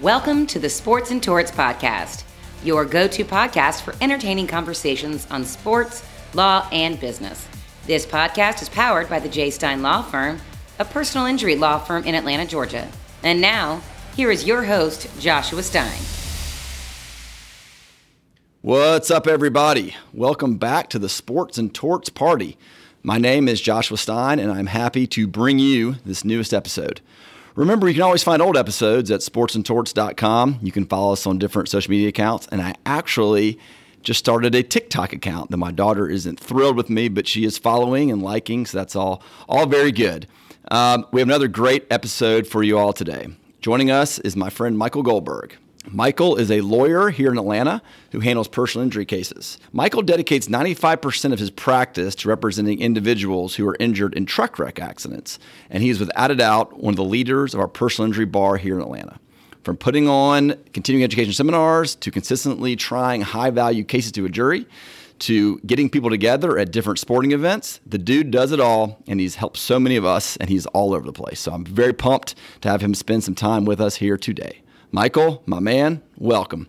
Welcome to the Sports and Torts Podcast, your go to podcast for entertaining conversations on sports, law, and business. This podcast is powered by the J. Stein Law Firm, a personal injury law firm in Atlanta, Georgia. And now, here is your host, Joshua Stein. What's up, everybody? Welcome back to the Sports and Torts Party. My name is Joshua Stein, and I'm happy to bring you this newest episode. Remember, you can always find old episodes at sportsandtorts.com. You can follow us on different social media accounts, and I actually just started a TikTok account that my daughter isn't thrilled with me, but she is following and liking, so that's all all very good. Um, we have another great episode for you all today. Joining us is my friend Michael Goldberg. Michael is a lawyer here in Atlanta who handles personal injury cases. Michael dedicates 95% of his practice to representing individuals who are injured in truck wreck accidents, and he is without a doubt one of the leaders of our personal injury bar here in Atlanta. From putting on continuing education seminars to consistently trying high value cases to a jury to getting people together at different sporting events, the dude does it all and he's helped so many of us and he's all over the place. So I'm very pumped to have him spend some time with us here today. Michael, my man, welcome.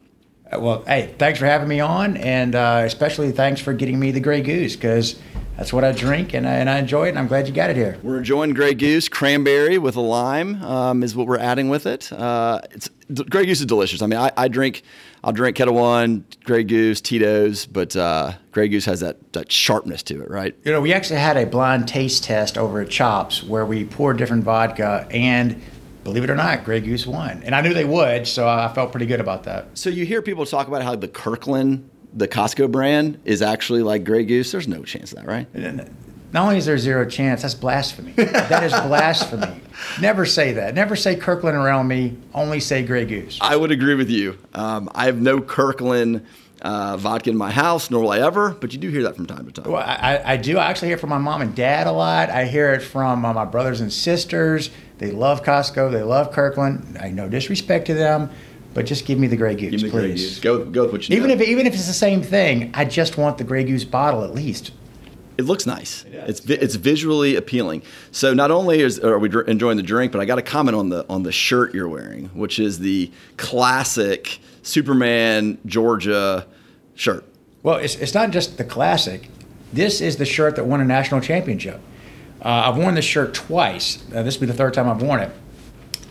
Uh, well, hey, thanks for having me on, and uh, especially thanks for getting me the Grey Goose because that's what I drink and I, and I enjoy it, and I'm glad you got it here. We're enjoying Grey Goose. Cranberry with a lime um, is what we're adding with it. Uh, it's Grey Goose is delicious. I mean, I, I, drink, I'll drink Ketel One, Grey Goose, Tito's, but uh, Grey Goose has that, that sharpness to it, right? You know, we actually had a blind taste test over at Chops where we poured different vodka and believe it or not, Grey Goose won. And I knew they would, so I felt pretty good about that. So you hear people talk about how the Kirkland, the Costco brand, is actually like Grey Goose. There's no chance of that, right? Not only is there zero chance, that's blasphemy. that is blasphemy. Never say that. Never say Kirkland around me. Only say Grey Goose. I would agree with you. Um, I have no Kirkland uh, vodka in my house, nor will I ever. But you do hear that from time to time. Well, I, I do. I actually hear it from my mom and dad a lot. I hear it from uh, my brothers and sisters. They love Costco. They love Kirkland. I no disrespect to them, but just give me the Grey Goose, please. Grey Goose. Go, go with what you even know. if even if it's the same thing, I just want the Grey Goose bottle at least. It looks nice. It it's it's visually appealing. So not only is, are we dr- enjoying the drink, but I got to comment on the on the shirt you're wearing, which is the classic Superman Georgia shirt. Well, it's, it's not just the classic. This is the shirt that won a national championship. Uh, I've worn this shirt twice. Uh, this will be the third time I've worn it.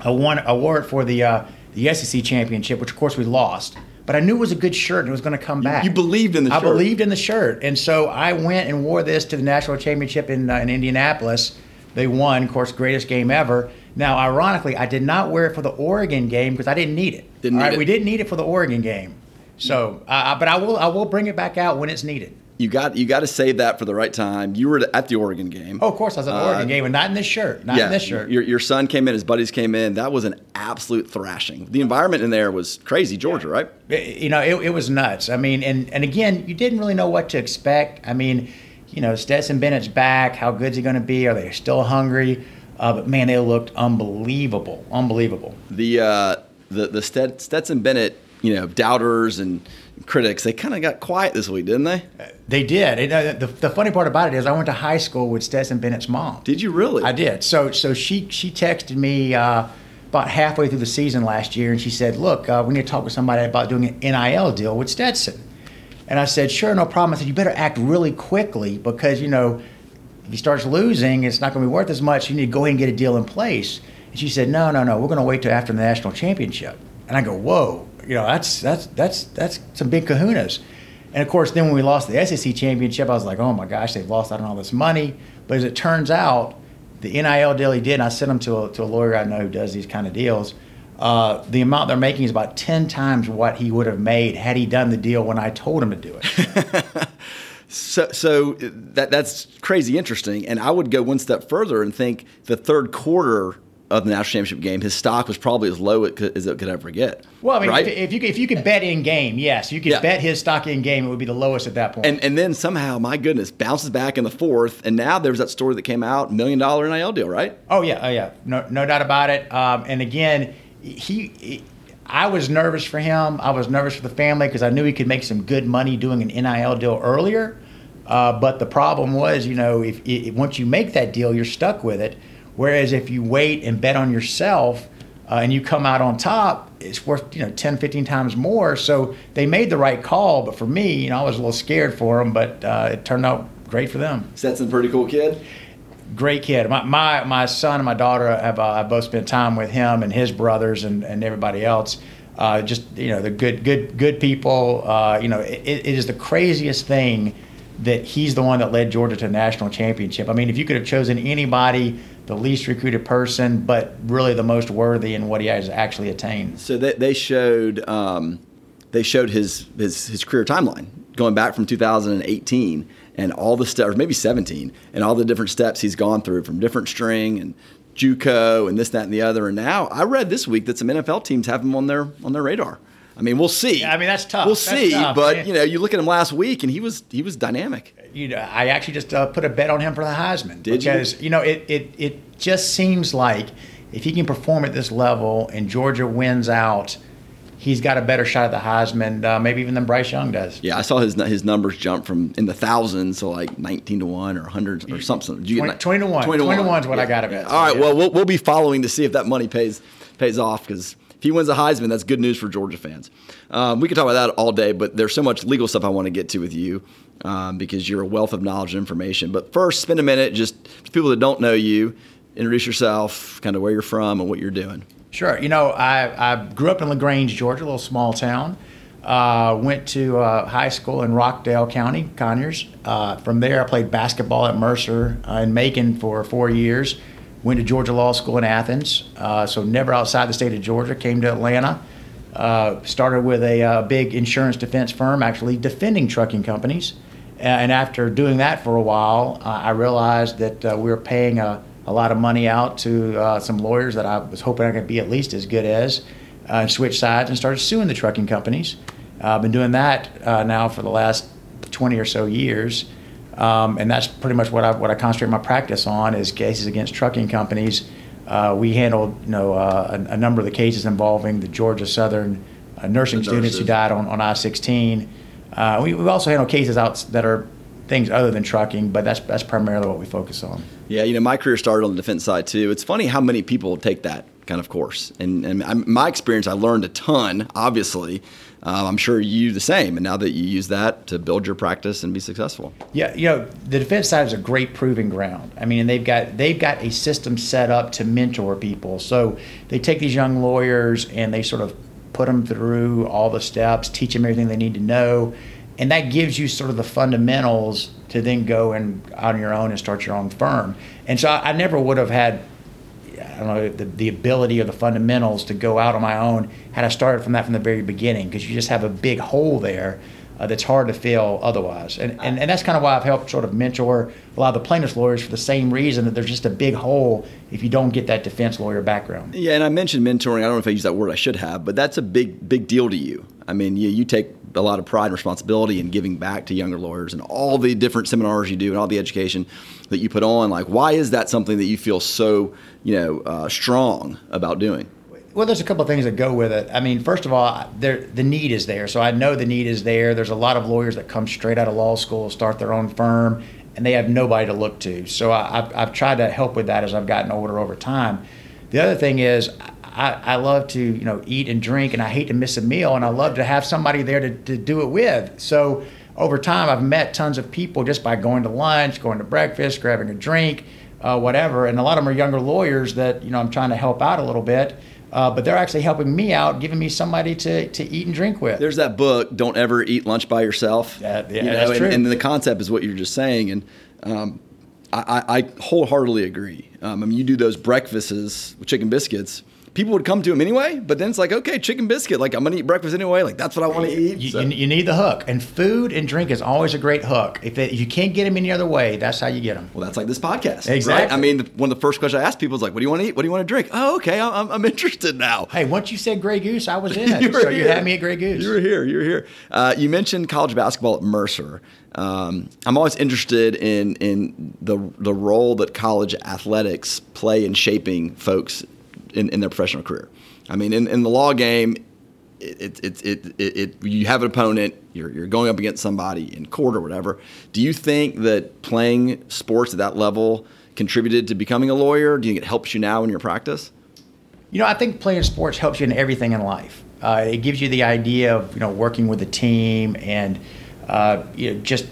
I, won, I wore it for the, uh, the SEC championship, which of course we lost. But I knew it was a good shirt and it was going to come back. You, you believed in the I shirt. I believed in the shirt. And so I went and wore this to the national championship in, uh, in Indianapolis. They won, of course, greatest game ever. Now, ironically, I did not wear it for the Oregon game because I didn't need it. Didn't need it. We didn't need it for the Oregon game. So, uh, but I will I will bring it back out when it's needed. You got you got to save that for the right time. You were at the Oregon game. Oh, of course, I was at the uh, Oregon game, and not in this shirt. Not yeah, in this shirt. Your, your son came in, his buddies came in. That was an absolute thrashing. The environment in there was crazy, Georgia, yeah. right? It, you know, it, it was nuts. I mean, and and again, you didn't really know what to expect. I mean, you know, Stetson Bennett's back. How good's he going to be? Are they still hungry? Uh, but man, they looked unbelievable, unbelievable. The uh, the the Stetson Bennett, you know, doubters and critics, they kind of got quiet this week, didn't they? They did. It, uh, the, the funny part about it is, I went to high school with Stetson Bennett's mom. Did you really? I did. So so she she texted me uh, about halfway through the season last year, and she said, "Look, uh, we need to talk with somebody about doing an NIL deal with Stetson." And I said, "Sure, no problem." I said, "You better act really quickly because you know." If he starts losing, it's not going to be worth as much. You need to go ahead and get a deal in place. And she said, "No, no, no. We're going to wait till after the national championship." And I go, "Whoa, you know, that's that's that's that's some big kahunas." And of course, then when we lost the SEC championship, I was like, "Oh my gosh, they've lost out on all this money." But as it turns out, the NIL deal he did, and I sent him to a, to a lawyer I know who does these kind of deals. Uh, the amount they're making is about ten times what he would have made had he done the deal when I told him to do it. So, so that that's crazy interesting. And I would go one step further and think the third quarter of the national championship game, his stock was probably as low as it could ever get. Well, I mean, right? if, if, you if you could bet in game, yes, you could Yeah. bet his stock in game. It would be the lowest at that point. And and then somehow, my goodness, bounces back in the fourth, and now there's that story that came out, million dollar NIL deal, right? Oh yeah, oh yeah, no, no doubt about it. Um, and again, he, he- I was nervous for him. I was nervous for the family because I knew he could make some good money doing an NIL deal earlier. Uh, but the problem was, you know, if, if once you make that deal, you're stuck with it. Whereas if you wait and bet on yourself uh, and you come out on top, it's worth you know 10 15 times more so they made the right call but for me you know i was a little scared for him, but uh, it turned out great for them Stetson's a pretty cool kid. Great kid. My, my, my son and my daughter have, uh, both spent time with him and his brothers and, and everybody else. Uh, just you know the good good good people. Uh, you know it, it is the craziest thing that he's the one that led georgia to a national championship. I mean if you could have chosen anybody the least recruited person but really the most worthy in what he has actually attained. So they, they showed um, they showed his, his his career timeline going back from 2018 and all the steps, or maybe 17, and all the different steps he's gone through from different string and JUCO and this, that, and the other. And now I read this week that some NFL teams have him on their on their radar. I mean, we'll see. Yeah, I mean, that's tough. We'll That's see, tough, but you know, you look at him last week, and he was he was dynamic. you know, I actually just uh, put a bet on him for the Heisman. Did you? because, you? know, it, it, it just seems like if he can perform at this level and Georgia wins out, he's got a better shot at the Heisman, uh, maybe even than Bryce Young does. Yeah, I saw his his numbers jump from in the thousands to like 19 to one or 100 or something. Did you 20 that? 20 to 1. 20 to 1 is what I got to bet. All right. Yeah. Well, well, we'll be following to see if that money pays pays off because if he wins a Heisman, that's good news for Georgia fans. Um, we could talk about that all day, but there's so much legal stuff I want to get to with you um, because you're a wealth of knowledge and information. But first, spend a minute just for people that don't know you, introduce yourself, kind of where you're from and what you're doing. Sure. You know, I, I grew up in LaGrange, Georgia, a little small town. Uh, went to uh, high school in Rockdale County, Conyers. Uh, from there, I played basketball at Mercer uh, in Macon for four years. Went to Georgia Law School in Athens, uh, so never outside the state of Georgia. Came to Atlanta. Uh, started with a big insurance defense firm, actually defending trucking companies. And after doing that for a while, I realized that we were paying a, a lot of money out to uh, some lawyers that I was hoping I could be at least as good as, uh, and switched sides and started suing the trucking companies. Uh, I've been doing that uh, now for the last 20 or so years. Um, and that's pretty much what I, what I concentrate my practice on is cases against trucking companies. Uh, we handled you know uh, a, a number of the cases involving the Georgia Southern uh, nursing The students who died on, on I-16. Uh, we, we also handle cases out that are things other than trucking, but that's that's primarily what we focus on. Yeah, you know, my career started on the defense side too. It's funny how many people take that kind of course. And, and I, my experience, I learned a ton, obviously. Um, I'm sure you the same. And now that you use that to build your practice and be successful. Yeah, you know, the defense side is a great proving ground. I mean, and they've got they've got a system set up to mentor people. So they take these young lawyers and they sort of put them through all the steps, teach them everything they need to know, and that gives you sort of the fundamentals to then go and on your own and start your own firm. And so I, I never would have had I don't know the, the ability or the fundamentals to go out on my own had I started from that from the very beginning because you just have a big hole there uh, that's hard to fill otherwise and, and and that's kind of why I've helped sort of mentor a lot of the plaintiffs lawyers for the same reason that there's just a big hole if you don't get that defense lawyer background. Yeah, and I mentioned mentoring. I don't know if I use that word. I should have, but that's a big, big deal to you. I mean, you, you take a lot of pride and responsibility in giving back to younger lawyers and all the different seminars you do and all the education that you put on. Like, why is that something that you feel so, you know, uh, strong about doing? Well, there's a couple of things that go with it. I mean, first of all, there the need is there, so I know the need is there. There's a lot of lawyers that come straight out of law school, start their own firm, and they have nobody to look to. So I, I've, I've tried to help with that as I've gotten older over time. The other thing is, I, I love to you know eat and drink, and I hate to miss a meal, and I love to have somebody there to, to do it with. So over time, I've met tons of people just by going to lunch, going to breakfast, grabbing a drink, uh, whatever. And a lot of them are younger lawyers that you know I'm trying to help out a little bit. Uh, but they're actually helping me out, giving me somebody to, to eat and drink with. There's that book, Don't Ever Eat Lunch by Yourself. Yeah, yeah, you know, that's and, true. and the concept is what you're just saying. And um, I, I I wholeheartedly agree. Um, I mean, you do those breakfasts with chicken biscuits. People would come to him anyway, but then it's like, okay, chicken biscuit. Like, I'm to eat breakfast anyway. Like, that's what I want to eat. You, So- you, you need the hook, and food and drink is always a great hook. If, it, if you can't get them any other way, that's how you get them. Well, that's like this podcast. Right? Exactly. I mean, the, one of the first questions I ask people is like, "What do you want to eat? What do you want to drink?" Oh, okay, I'm, I'm- interested now. Hey, once you said Grey Goose, I was in were so you had me at Grey Goose. You were here. You were here. Uh, you mentioned college basketball at Mercer. Um, I'm always interested in in the the role that college athletics play in shaping folks in, in their professional career. I mean, in, in the law game, it, it, it, it, you have an opponent, you're, you're going up against somebody in court or whatever. Do you think that playing sports at that level contributed to becoming a lawyer? Do you think it helps you now in your practice? You know, I think playing sports helps you in everything in life. Uh, it gives you the idea of you know working with a team and uh, you know, just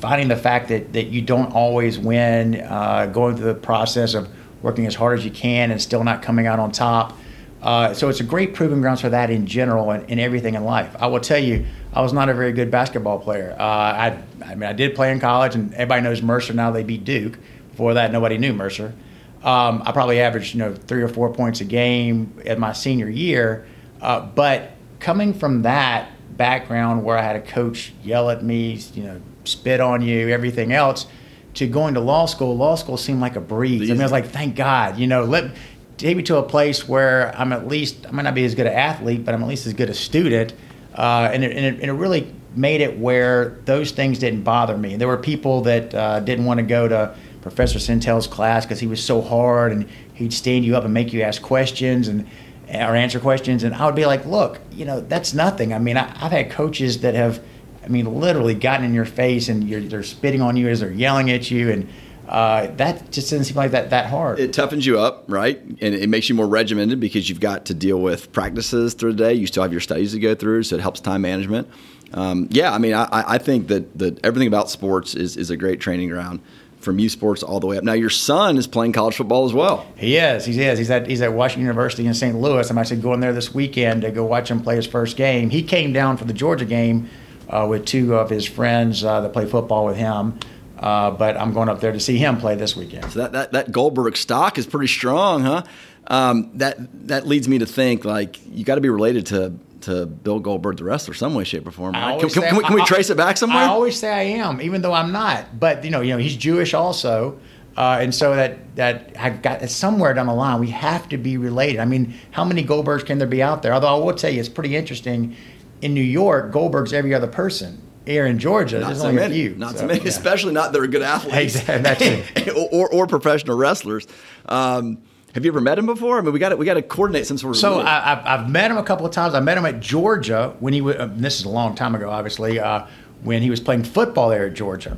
finding the fact that, that you don't always win, uh, going through the process of working as hard as you can and still not coming out on top. Uh, so it's a great proving grounds for that in general and in everything in life. I will tell you, I was not a very good basketball player. Uh, I, I mean, I did play in college, and everybody knows Mercer now. They beat Duke. Before that, nobody knew Mercer. Um, I probably averaged, you know, three or four points a game at my senior year. Uh, but coming from that background where I had a coach yell at me, you know, spit on you, everything else, to going to law school, law school seemed like a breeze. I mean, I was like, thank God, you know, let take me to a place where I'm at least I might not be as good an athlete, but I'm at least as good a student, uh, and, it, and, it, and, it, really made it where those things didn't bother me. There were people that uh, didn't want to go to Professor Sintel's class because he was so hard and he'd stand you up and make you ask questions and or answer questions, and I would be like, look, you know, that's nothing. I mean, I, I've had coaches that have. I mean, literally gotten in your face and they're spitting on you as they're yelling at you, and uh, that just doesn't seem like that that hard. It toughens you up, right? And it makes you more regimented because you've got to deal with practices through the day. You still have your studies to go through, so it helps time management. Um, yeah, I mean, I, I think that, that everything about sports is, is a great training ground from U Sports all the way up. Now, your son is playing college football as well. He is. He is. He's at he's at Washington University in St. Louis. I'm actually going there this weekend to go watch him play his first game. He came down for the Georgia game uh, with two of his friends uh, that play football with him. Uh, but I'm going up there to see him play this weekend. So that, that, that Goldberg stock is pretty strong, huh? Um, that that leads me to think like you got to be related to to Bill Goldberg, the wrestler, some way, shape, or form. Right? Can, can, can, we, can, we, trace it back somewhere? I always say I am, even though I'm not. But you know, you know, he's Jewish also. Uh, and so that that I've got somewhere down the line we have to be related. I mean, how many Goldbergs can there be out there? Although I will tell you, it's pretty interesting. In New York, Goldberg's every other person here in Georgia, not there's so only many. a few. Not so, so many, yeah. especially not that are good athletes. Exactly. or, or, professional wrestlers. Um, have you ever met him before? I mean, we got to we got to coordinate some sort of. So I, have I've met him a couple of times. I met him at Georgia when he was. Uh, this is a long time ago, obviously, uh, when he was playing football there at Georgia.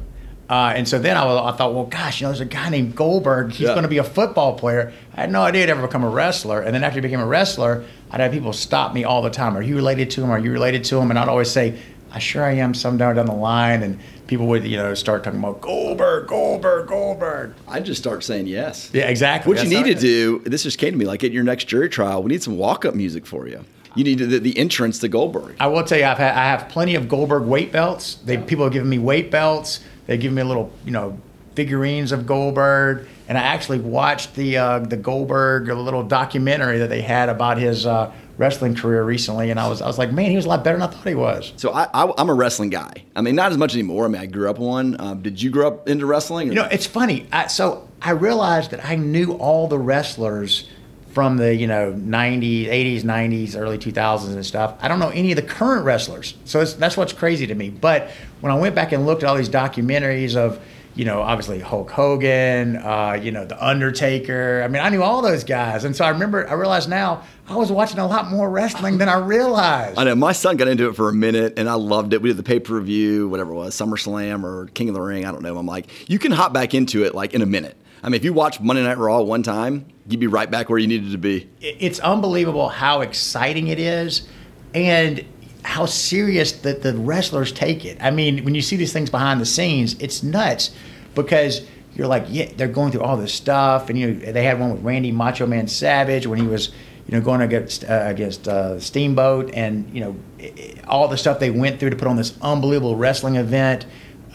Uh, and so then I, was, I, thought, well, gosh, you know, there's a guy named Goldberg. He's yeah. going to be a football player. I had no idea he'd ever become a wrestler. And then after he became a wrestler, I'd have people stop me all the time. Are you related to him? Are you related to him? And I'd always say, I sure I am some down down the line, and people would you know start talking about Goldberg, Goldberg, Goldberg. I'd just start saying yes. Yeah, exactly. What That's you need to do, this just came to me, like at your next jury trial, we need some walk up music for you. You need the, the entrance to Goldberg. I will tell you, I've had, I have plenty of Goldberg weight belts. They people have given me weight belts. They give me a little you know figurines of Goldberg, and I actually watched the uh, the Goldberg little documentary that they had about his. Uh, wrestling career recently, and I was I was like, man, he was a lot better than I thought he was. So I, I am a wrestling guy. I mean, not as much anymore. I mean, I grew up one. Um, did you grow up into wrestling? Or? You know, it's funny. I, so I realized that I knew all the wrestlers from the you know 90s 80s 90s early 2000s and stuff i don't know any of the current wrestlers so that's what's crazy to me but when i went back and looked at all these documentaries of you know, obviously Hulk Hogan, uh, you know, The Undertaker. I mean, I knew all those guys. And so I remember, I realized now I was watching a lot more wrestling than I realized. I know. My son got into it for a minute and I loved it. We did the pay per view, whatever it was, SummerSlam or King of the Ring. I don't know. I'm like, you can hop back into it like in a minute. I mean, if you watch Monday Night Raw one time, you'd be right back where you needed to be. It's unbelievable how exciting it is. And how serious that the wrestlers take it. I mean, when you see these things behind the scenes, it's nuts because you're like, yeah, they're going through all this stuff, and you know, they had one with Randy Macho Man Savage when he was, you know, going against uh, against uh, Steamboat, and you know, all the stuff they went through to put on this unbelievable wrestling event.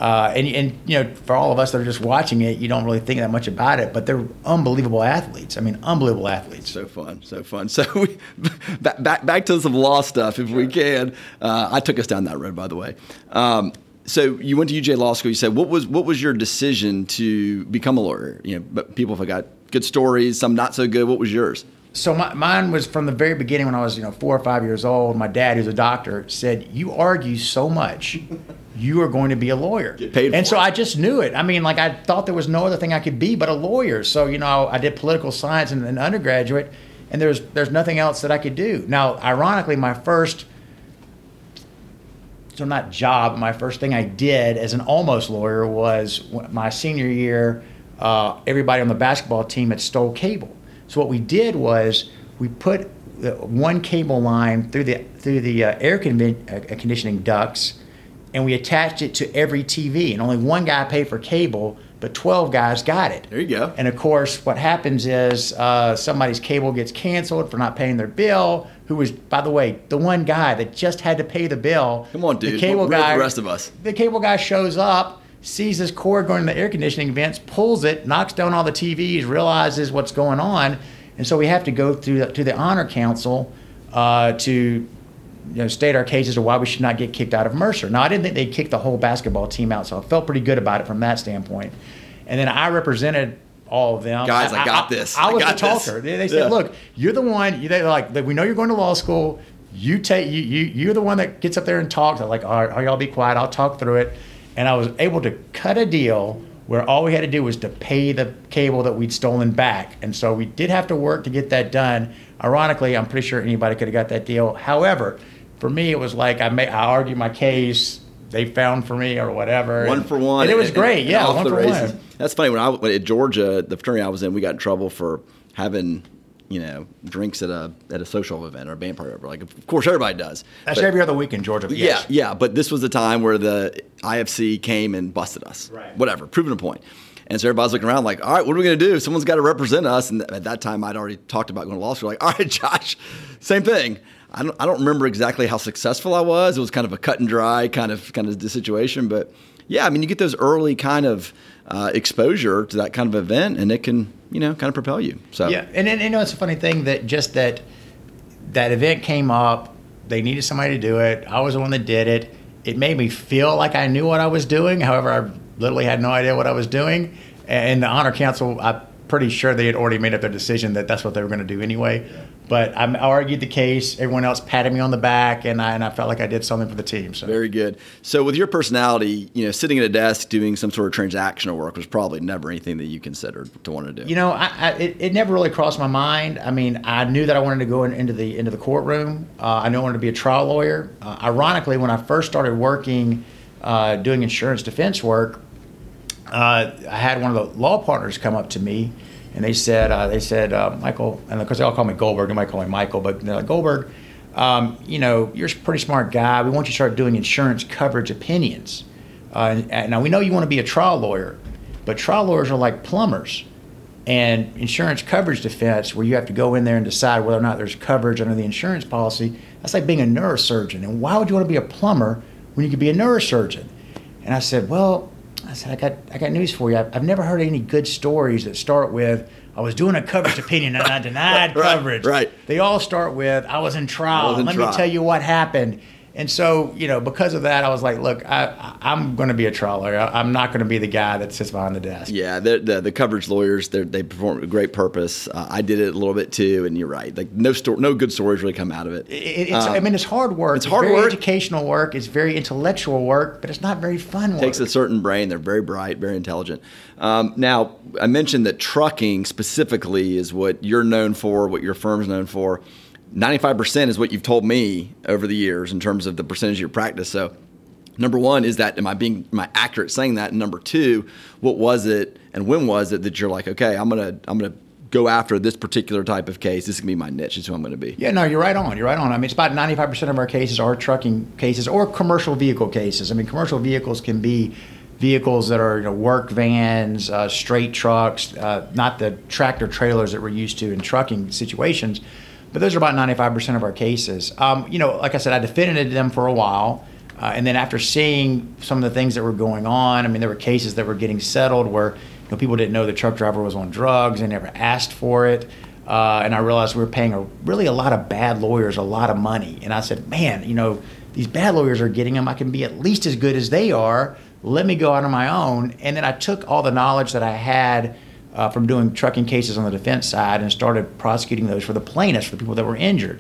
Uh, and, and you know, for all of us that are just watching it, you don't really think that much about it, but they're unbelievable athletes. I mean, unbelievable athletes. So fun, so fun. So we, back, back back to some law stuff, if sure. we can. Uh, I took us down that road, by the way. Um, so you went to UJ Law School. You said what was what was your decision to become a lawyer? You know, but people have got good stories, some not so good. What was yours? So my, mine was from the very beginning when I was you know four or five years old. My dad, who's a doctor, said, "You argue so much." You are going to be a lawyer. and so it. I just knew it. I mean, like I thought there was no other thing I could be but a lawyer. So, you know, I did political science in an undergraduate and there's there's nothing else that I could do. Now, ironically, my first so not job, my first thing I did as an almost lawyer was my senior year, uh, everybody on the basketball team had stole cable. So what we did was we put one cable line through the through the uh, air conven- uh, conditioning ducts, and we attached it to every TV. And only one guy paid for cable, but 12 guys got it. There you go. And of course, what happens is uh, somebody's cable gets canceled for not paying their bill. Who was, by the way, the one guy that just had to pay the bill. Come on, dude. The cable the guy. rest of us? The cable guy shows up, sees this cord going to the air conditioning vents, pulls it, knocks down all the TVs, realizes what's going on, and so we have to go through the, to the honor council uh, to you know, state our cases of why we should not get kicked out of Mercer. Now, I didn't think they'd kick the whole basketball team out, so I felt pretty good about it from that standpoint. And then I represented all of them. Guys, I got this. I, I was got the this. talker. They, they said, Yeah. "Look, you're the one. You, they're like, we know you're going to law school. You take you you you're the one that gets up there and talks. I'm like, all right, all y'all be quiet. I'll talk through it. And I was able to cut a deal where all we had to do was to pay the cable that we'd stolen back. And so we did have to work to get that done. Ironically, I'm pretty sure anybody could have got that deal. However, for me, it was like I may I argued my case. They found for me or whatever. One And- for one. And it was and- great. and yeah, one for races. one. That's funny. When I when at Georgia, the fraternity I was in, we got in trouble for having you know drinks at a at a social event or a band party. or. Like, of course, everybody does. That's But- every other week in Georgia. but Yeah, yes. yeah. But this was the time where the IFC came and busted us. Right. Whatever, proving a point. And so everybody's looking around like, all right, what are we going to do? Someone's got to represent us. And at that time, I'd already talked about going to law school. Like, all right, Josh, same thing. I don't, I don't remember exactly how successful I was. It was kind of a cut and dry kind of kind of situation. But yeah, I mean, you get those early kind of uh, exposure to that kind of event, and it can you know kind of propel you. So Yeah, and, and you know it's a funny thing that just that that event came up. They needed somebody to do it. I was the one that did it. It made me feel like I knew what I was doing. However, I literally had no idea what I was doing. And the honor council, I'm pretty sure they had already made up their decision that that's what they were going to do anyway. But I argued the case. Everyone else patted me on the back, and I and I felt like I did something for the team. So Very good. So, with your personality, you know, sitting at a desk doing some sort of transactional work was probably never anything that you considered to want to do. You know, I, I, it, it never really crossed my mind. I mean, I knew that I wanted to go in, into the into the courtroom. Uh, I knew I wanted to be a trial lawyer. Uh, ironically, when I first started working, uh, doing insurance defense work, uh, I had one of the law partners come up to me, and they said, uh, they said, uh, Michael, and of course they all call me Goldberg. They might call me Michael, but they're like Goldberg. Um, you know, you're a pretty smart guy. We want you to start doing insurance coverage opinions. Uh, and, and now we know you want to be a trial lawyer, but trial lawyers are like plumbers. And insurance coverage defense, where you have to go in there and decide whether or not there's coverage under the insurance policy, that's like being a neurosurgeon. And why would you want to be a plumber when you could be a neurosurgeon? And I said, well, I said, I got, I got news for you. I've, I've never heard any good stories that start with, I was doing a coverage opinion and I denied Right, coverage. right. They all start with, I was in trial. Was in Let trial." me tell you what happened. And so, you know, because of that, I was like, look, I, I'm going to be a trial lawyer. I- I'm not going to be the guy that sits behind the desk. Yeah, the, the the coverage lawyers they're- perform a great purpose. Uh, I did it a little bit too, and you're right. Like no sto- no good stories really come out of it. It, it's, Um, I mean, it's hard work. it's hard very work. educational work. It's very intellectual work, but it's not very fun work. takes a certain brain. They're very bright, very intelligent. Um, now, I mentioned that trucking specifically is what you're known for, what your firm's known for. 95% is what you've told me over the years in terms of the percentage of your practice. So, number one, is that am I being am I accurate saying that? And number two, what was it and when was it that you're like, okay, I'm gonna I'm gonna go after this particular type of case. This is gonna be my niche. Is who I'm gonna be. Yeah, no, you're right on. You're right on. I mean, it's about 95% of our cases are trucking cases or commercial vehicle cases. I mean, commercial vehicles can be vehicles that are you know, work vans, uh, straight trucks, uh, not the tractor trailers that we're used to in trucking situations. But those are about 95% of our cases. Um, you know, like I said, I defended them for a while. Uh, and then after seeing some of the things that were going on, I mean, there were cases that were getting settled where you know, people didn't know the truck driver was on drugs and never asked for it. Uh, and I realized we were paying a, really a lot of bad lawyers a lot of money. And I said, man, you know, these bad lawyers are getting them. I can be at least as good as they are. Let me go out on my own. And then I took all the knowledge that I had uh, from doing trucking cases on the defense side and started prosecuting those for the plaintiffs, for the people that were injured.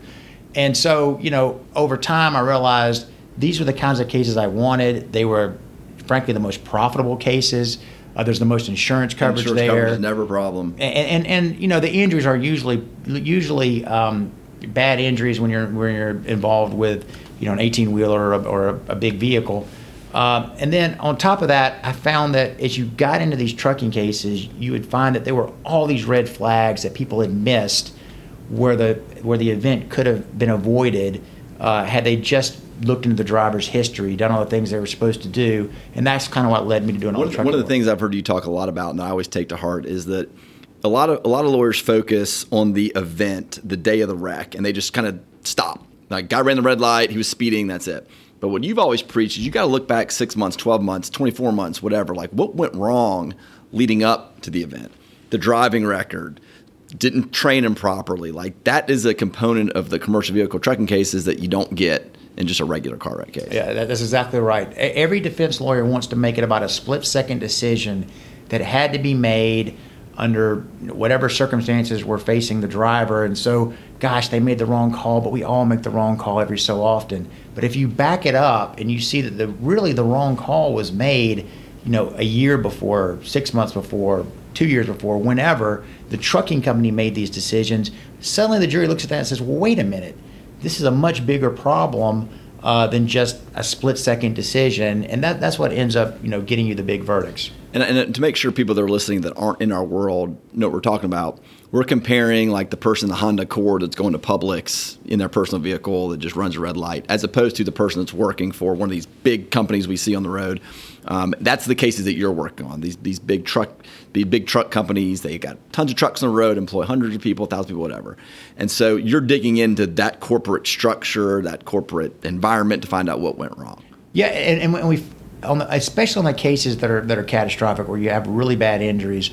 And so, you know, over time, I realized these were the kinds of cases I wanted. They were, frankly, the most profitable cases. Uh, there's the most insurance coverage Insurance there coverage never a problem. and, and and you know the injuries are usually usually um, bad injuries when you're when you're involved with you know an 18 wheeler or, a, or a, a big vehicle. Um, and then on top of that, I found that as you got into these trucking cases, you would find that there were all these red flags that people had missed where the where the event could have been avoided uh, had they just looked into the driver's history, done all the things they were supposed to do, and that's kind of what led me to doing all One, the of- one of the work. things I've heard you talk a lot about, and I always take to heart, is that a lot of a lot of lawyers focus on the event, the day of the wreck, and they just kind of stop. Like, guy ran the red light, he was speeding, that's it. But what you've always preached is you got to look back six months, twelve months, twenty four months, whatever. Like, what went wrong leading up to the event? The driving record. Didn't train him properly. Like that is a component of the commercial vehicle trucking cases that you don't get in just a regular car wreck case. Yeah, that's exactly right. Every defense lawyer wants to make it about a split second decision that had to be made under whatever circumstances we're facing the driver. And so, gosh, they made the wrong call, but we all make the wrong call every so often. But if you back it up and you see that the really the wrong call was made, you know, a year before, six months before, two years before, whenever the trucking company made these decisions, suddenly the jury looks at that and says, well, wait a minute this is a much bigger problem uh, than just a split second decision, and that, that's what ends up you know getting you the big verdicts. And, and to make sure people that are listening that aren't in our world know what we're talking about, we're comparing like the person in the Honda Accord that's going to Publix in their personal vehicle that just runs a red light, as opposed to the person that's working for one of these big companies we see on the road. Um, that's the cases that you're working on. These these big truck, big truck companies. They got tons of trucks on the road, employ hundreds of people, thousands of people, whatever. And so you're digging into that corporate structure, that corporate environment to find out what went wrong. Yeah, and, and when we, on the, especially on the cases that are that are catastrophic, where you have really bad injuries,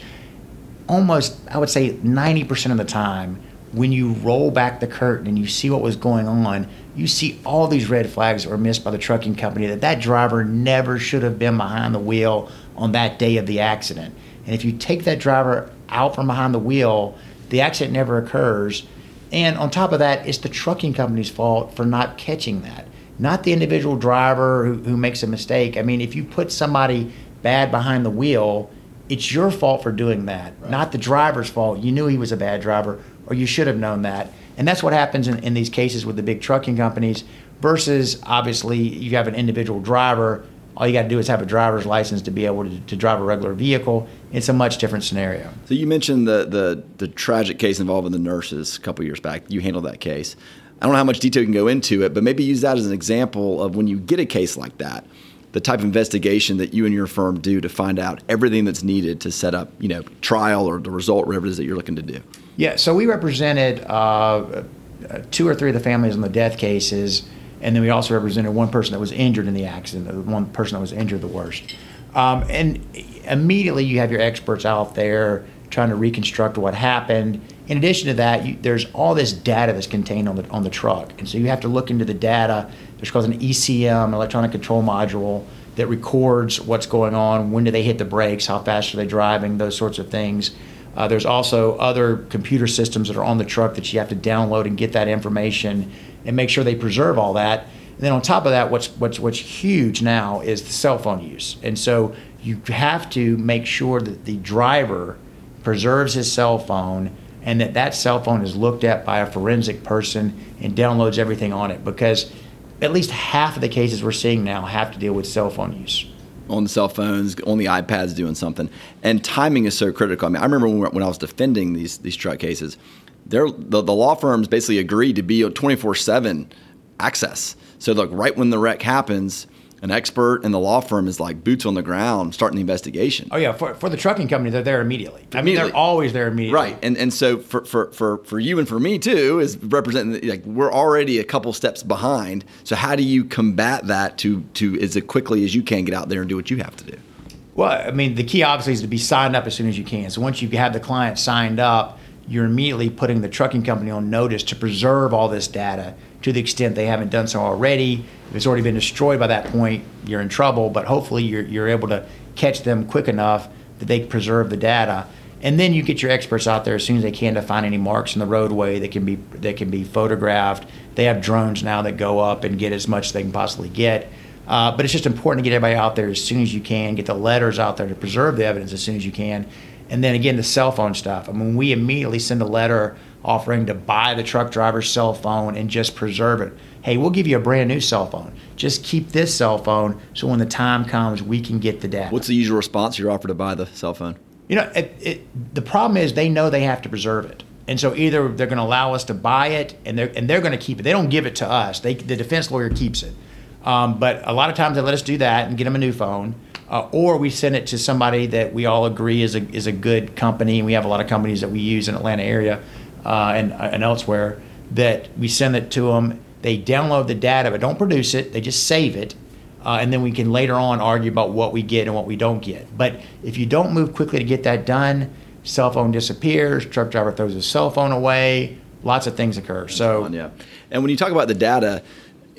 almost I would say ninety percent of the time, when you roll back the curtain and you see what was going on, you see all these red flags that were missed by the trucking company. That that driver never should have been behind the wheel on that day of the accident. And if you take that driver out from behind the wheel, the accident never occurs. And on top of that, it's the trucking company's fault for not catching that, not the individual driver who, who makes a mistake. I mean, if you put somebody bad behind the wheel, it's your fault for doing that, not the driver's fault. You knew he was a bad driver, or you should have known that. And that's what happens in, in these cases with the big trucking companies versus obviously you have an individual driver. All you got to do is have a driver's license to be able to, to drive a regular vehicle. It's a much different scenario. So you mentioned the the, the tragic case involving the nurses a couple years back. You handled that case. I don't know how much detail you can go into it, but maybe use that as an example of when you get a case like that, the type of investigation that you and your firm do to find out everything that's needed to set up, you know, trial or the result, whatever it is that you're looking to do. Yeah, so we represented uh, uh, two or three of the families on the death cases, and then we also represented one person that was injured in the accident, the one person that was injured the worst. Um, and immediately you have your experts out there trying to reconstruct what happened. In addition to that, you, there's all this data that's contained on the on the truck, and so you have to look into the data. There's called an ECM, electronic control module, that records what's going on. When do they hit the brakes? How fast are they driving? Those sorts of things. Uh, there's also other computer systems that are on the truck that you have to download and get that information and make sure they preserve all that. And then on top of that, what's what's what's huge now is the cell phone use. And so you have to make sure that the driver preserves his cell phone and that that cell phone is looked at by a forensic person and downloads everything on it because at least half of the cases we're seeing now have to deal with cell phone use. on the cell phones, on the iPads, doing something. And timing is so critical. I mean, I remember when, when I was defending these these truck cases, the, the law firms basically agreed to be a 24 seven access. So like right when the wreck happens, an expert in the law firm is like boots on the ground, starting the investigation. Oh yeah, for, for the trucking company, they're there immediately. I mean, they're always there immediately. Right, and and so for, for, for, for you and for me too is representing like we're already a couple steps behind. So how do you combat that to to as quickly as you can get out there and do what you have to do? Well, I mean, the key obviously is to be signed up as soon as you can. So once you have the client signed up, you're immediately putting the trucking company on notice to preserve all this data to the extent they haven't done so already. If it's already been destroyed by that point, you're in trouble. But hopefully, you're you're able to catch them quick enough that they preserve the data. And then you get your experts out there as soon as they can to find any marks in the roadway that can be that can be photographed. They have drones now that go up and get as much as they can possibly get. Uh, but it's just important to get everybody out there as soon as you can, get the letters out there to preserve the evidence as soon as you can. And then again, the cell phone stuff. I mean, we immediately send a letter offering to buy the truck driver's cell phone and just preserve it. Hey, we'll give you a brand new cell phone. Just keep this cell phone so when the time comes, we can get the data. What's the usual response you're offered to buy the cell phone? You know, it, it, the problem is they know they have to preserve it. And so either they're going to allow us to buy it, and they're and they're going to keep it. They don't give it to us. They the defense lawyer keeps it. Um, but a lot of times they let us do that and get them a new phone, uh, or we send it to somebody that we all agree is a is a good company. And we have a lot of companies that we use in Atlanta area uh, and and elsewhere that we send it to them. They download the data, but don't produce it. They just save it, uh, and then we can later on argue about what we get and what we don't get. But if you don't move quickly to get that done, cell phone disappears, truck driver throws his cell phone away, lots of things occur. So yeah, and when you talk about the data,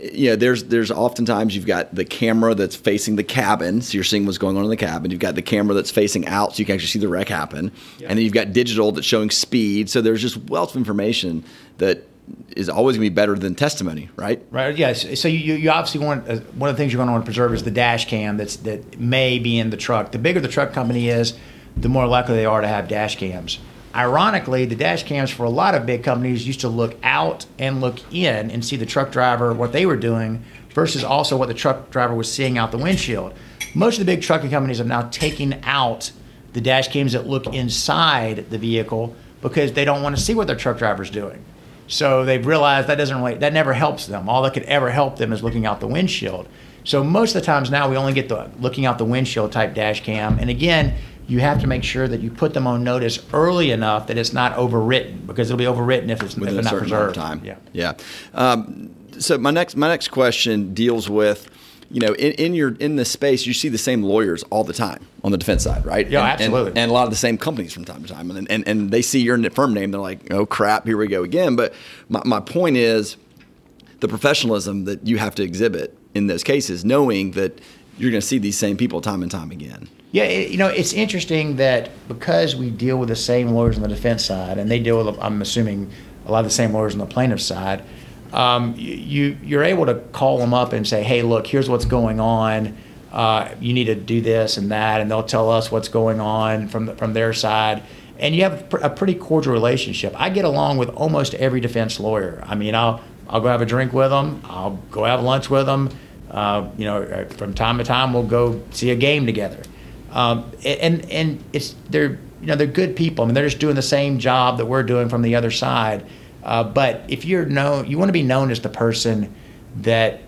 you know, there's there's oftentimes you've got the camera that's facing the cabin, so you're seeing what's going on in the cabin. You've got the camera that's facing out, so you can actually see the wreck happen, yeah. and then you've got digital that's showing speed. So there's just wealth of information that is always going to be better than testimony, right? Right. Yes. So you, you obviously want uh, one of the things you're going to want to preserve is the dash cam that's that may be in the truck. The bigger the truck company is, the more likely they are to have dash cams. Ironically, the dash cams for a lot of big companies used to look out and look in and see the truck driver what they were doing versus also what the truck driver was seeing out the windshield. Most of the big trucking companies have now taken out the dash cams that look inside the vehicle because they don't want to see what their truck driver's doing. So they've realized that doesn't really that never helps them. All that could ever help them is looking out the windshield. So most of the times now we only get the looking out the windshield type dash cam. And again, you have to make sure that you put them on notice early enough that it's not overwritten because it'll be overwritten if it's, if it's not preserved. Time. Yeah. Yeah. Um, so my next my next question deals with you know, in, in your in this space, you see the same lawyers all the time on the defense side, right? Yeah, and, absolutely. And, and, a lot of the same companies from time to time, and and, and they see your firm name, they're like, oh crap, here we go again. But my, my point is the professionalism that you have to exhibit in those cases, knowing that you're going to see these same people time and time again. Yeah, it, you know, it's interesting that because we deal with the same lawyers on the defense side, and they deal with, I'm assuming, a lot of the same lawyers on the plaintiff side um, you you're able to call them up and say, hey, look, here's what's going on. Uh, you need to do this and that, and they'll tell us what's going on from the, from their side. And you have a pretty cordial relationship. I get along with almost every defense lawyer. I mean, I'll I'll go have a drink with them. I'll go have lunch with them. Uh, you know, uh, from time to time, we'll go see a game together. Um, and and it's they're you know they're good people. I mean, they're just doing the same job that we're doing from the other side. Uh, but if you're known, you want to be known as the person that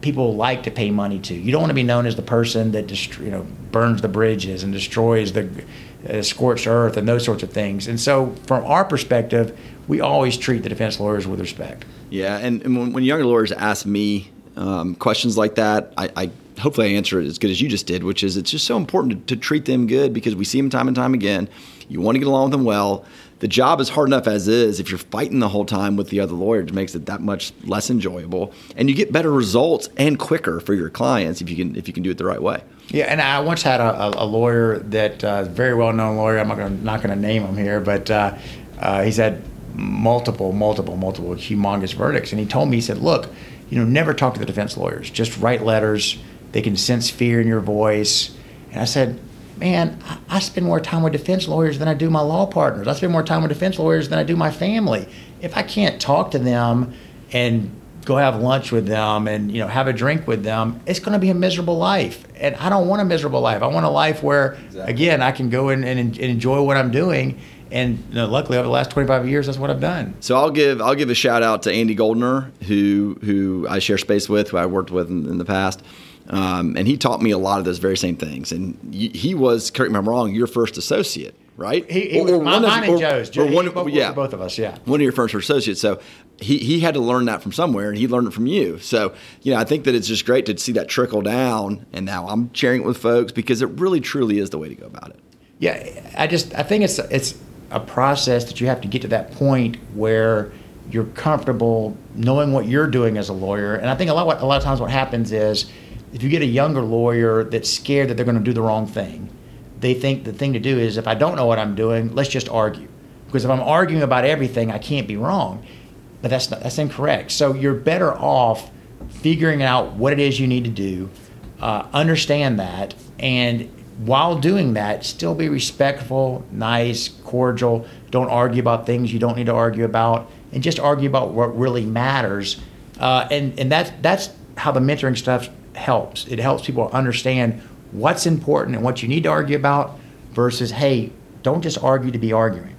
people like to pay money to. You don't want to be known as the person that just you know burns the bridges and destroys the uh, scorched earth and those sorts of things. And so, from our perspective, we always treat the defense lawyers with respect. Yeah, and, and when, when, younger lawyers ask me um, questions like that, I, I, hopefully I answer it as good as you just did, which is it's just so important to, to treat them good because we see them time and time again. You want to get along with them well the job is hard enough as is. If you're fighting the whole time with the other lawyer, it makes it that much less enjoyable, and you get better results and quicker for your clients if you can if you can do it the right way. Yeah, and I once had a, a lawyer that uh, very well known lawyer. I'm not going not going to name him here, but uh, uh, he's had multiple, multiple, multiple humongous verdicts, and he told me he said, "Look, you know, never talk to the defense lawyers. Just write letters. They can sense fear in your voice." And I said, man, I spend more time with defense lawyers than I do my law partners. I spend more time with defense lawyers than I do my family. If I can't talk to them and go have lunch with them and you know have a drink with them, it's going to be a miserable life. And I don't want a miserable life. I want a life where, exactly. again, I can go in and, and enjoy what I'm doing. And you know, luckily, over the last 25 years, that's what I've done. So I'll give I'll give a shout out to Andy Goldner, who who I share space with, who I worked with in, in the past. Um, and he taught me a lot of those very same things. And he was, correct me if I'm wrong, your first associate, right? He, he or, was or mine, mine and Joe's. Joe, or one, both, yeah, both of us, yeah. One of your first associates. So he, he had to learn that from somewhere, and he learned it from you. So, you know, I think that it's just great to see that trickle down. And now I'm sharing it with folks because it really, truly is the way to go about it. Yeah, I just, I think it's, it's a process that you have to get to that point where you're comfortable knowing what you're doing as a lawyer. And I think a lot, a lot of times what happens is, if you get a younger lawyer that's scared that they're going to do the wrong thing, they think the thing to do is if I don't know what I'm doing, let's just argue. Because if I'm arguing about everything, I can't be wrong. But that's not, that's incorrect. So you're better off figuring out what it is you need to do, uh, understand that, and while doing that, still be respectful, nice, cordial. Don't argue about things you don't need to argue about, and just argue about what really matters. Uh, and and that's that's how the mentoring stuff helps. It helps people understand what's important and what you need to argue about versus, hey, don't just argue to be arguing.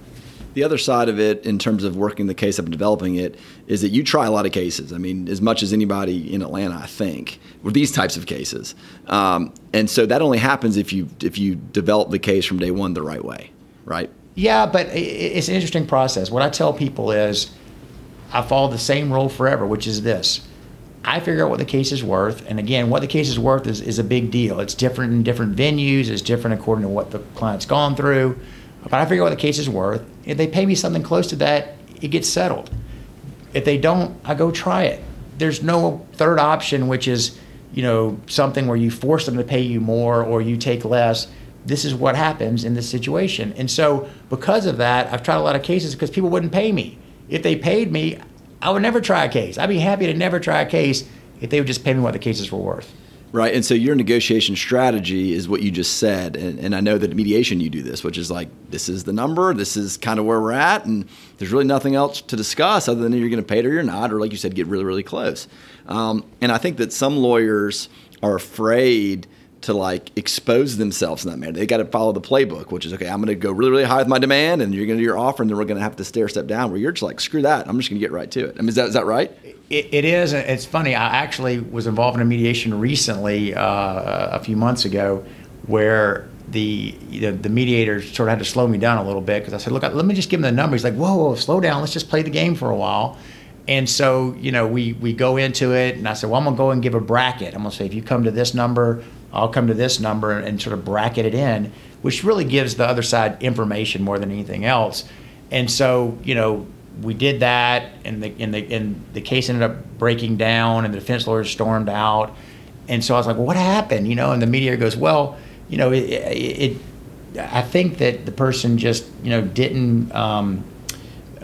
The other side of it, in terms of working the case up and developing it, is that you try a lot of cases. I mean, as much as anybody in Atlanta, I think, with these types of cases. Um, and so that only happens if you if you develop the case from day one the right way, right? Yeah, but it's an interesting process. What I tell people is, I follow the same rule forever, which is this. I figure out what the case is worth. And again, what the case is worth is, is a big deal. It's different in different venues, it's different according to what the client's gone through. But I figure out what the case is worth. If they pay me something close to that, it gets settled. If they don't, I go try it. There's no third option, which is, you know, something where you force them to pay you more or you take less. This is what happens in this situation. And so, because of that, I've tried a lot of cases because people wouldn't pay me. If they paid me, I would never try a case. I'd be happy to never try a case if they would just pay me what the cases were worth. Right. And so your negotiation strategy is what you just said. And, and I know that mediation you do this, which is like, this is the number, this is kind of where we're at, and there's really nothing else to discuss other than you're going to pay it or you're not, or like you said, get really, really close. Um, and I think that some lawyers are afraid to like expose themselves in that manner. They got to follow the playbook, which is okay. I'm going to go really, really high with my demand, and you're going to do your offer, and then we're going to have to stair step down. Where you're just like, screw that. I'm just going to get right to it. I mean, is that is that right? it, it is. It's funny. I actually was involved in a mediation recently, uh, a few months ago, where the, the the mediator sort of had to slow me down a little bit because I said, "Look, let me just give him the number." He's like, "Whoa, whoa, slow down. Let's just play the game for a while." And so, you know, we we go into it, and I said, "Well, I'm gonna go and give a bracket. I'm gonna say if you come to this number, I'll come to this number, and sort of bracket it in, which really gives the other side information more than anything else." And so, you know, we did that, and the and the and the case ended up breaking down, and the defense lawyers stormed out, and so I was like, well, "What happened?" You know, and the media goes, "Well, you know, it, it, it I think that the person just you know didn't." Um,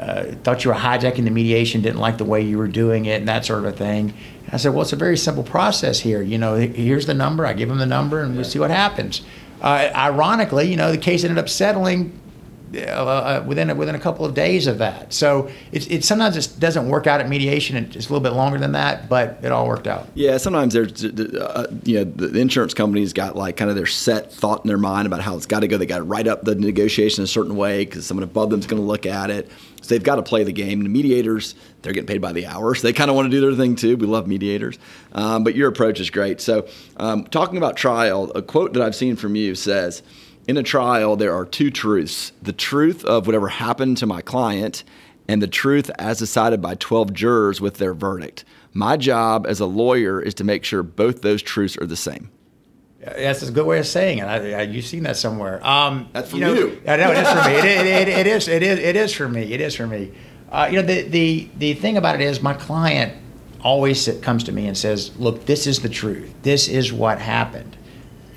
uh, thought you were hijacking the mediation, didn't like the way you were doing it, and that sort of a thing. And I said, well, it's a very simple process here. You know, here's the number. I give him the number, and we see what happens. Uh, ironically, you know, the case ended up settling uh, uh, within a, within a couple of days of that. So it, it sometimes it doesn't work out at mediation. It's a little bit longer than that, but it all worked out. Yeah, sometimes there's uh, you know the insurance company's got like kind of their set thought in their mind about how it's got to go. They got to write up the negotiation a certain way because someone above them's going to look at it. So they've got to play the game. And mediators, they're getting paid by the hour, so they kind of want to do their thing too. We love mediators, um, but your approach is great. So um, talking about trial, a quote that I've seen from you says in a trial, there are two truths the truth of whatever happened to my client, and the truth as decided by 12 jurors with their verdict. My job as a lawyer is to make sure both those truths are the same. That's a good way of saying it. I, I, you've seen that somewhere. Um, That's for you. Know, you. I know it is for me. It, it, it, it is. It is. It is for me. It is for me. Uh, you know, the, the the thing about it is, my client always comes to me and says, "Look, this is the truth. This is what happened,"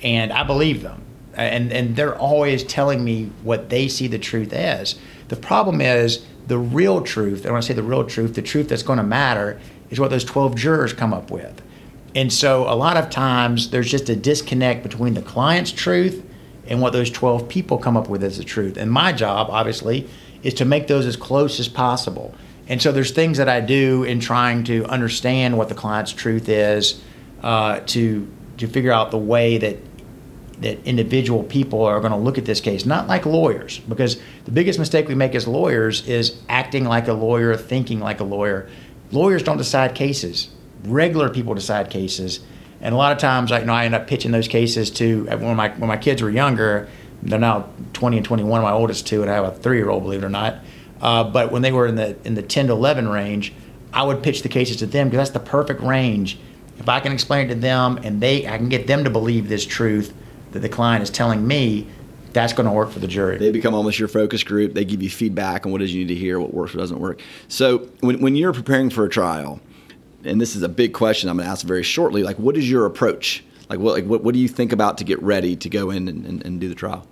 and I believe them and and they're always telling me what they see the truth as. The problem is the real truth. And when I say the real truth, the truth that's going to matter is what those 12 jurors come up with. And so a lot of times there's just a disconnect between the client's truth and what those 12 people come up with as the truth. And my job, obviously, is to make those as close as possible. And so there's things that I do in trying to understand what the client's truth is, uh, to to figure out the way that that individual people are going to look at this case, not like lawyers, because the biggest mistake we make as lawyers is acting like a lawyer, thinking like a lawyer. Lawyers don't decide cases. Regular people decide cases, and a lot of times, I, you know, I end up pitching those cases to when my when my kids were younger. They're now 20 and 21. My oldest two, and I have a three-year-old, believe it or not. Uh, but when they were in the in the 10 to 11 range, I would pitch the cases to them because that's the perfect range. If I can explain it to them and they, I can get them to believe this truth that the client is telling me that's going to work for the jury. They become almost your focus group. They give you feedback on what it is you need to hear, what works, what doesn't work. So when, when you're preparing for a trial, and this is a big question I'm going to ask very shortly, like what is your approach? Like what, like what, what do you think about to get ready to go in and, and, and do the trial?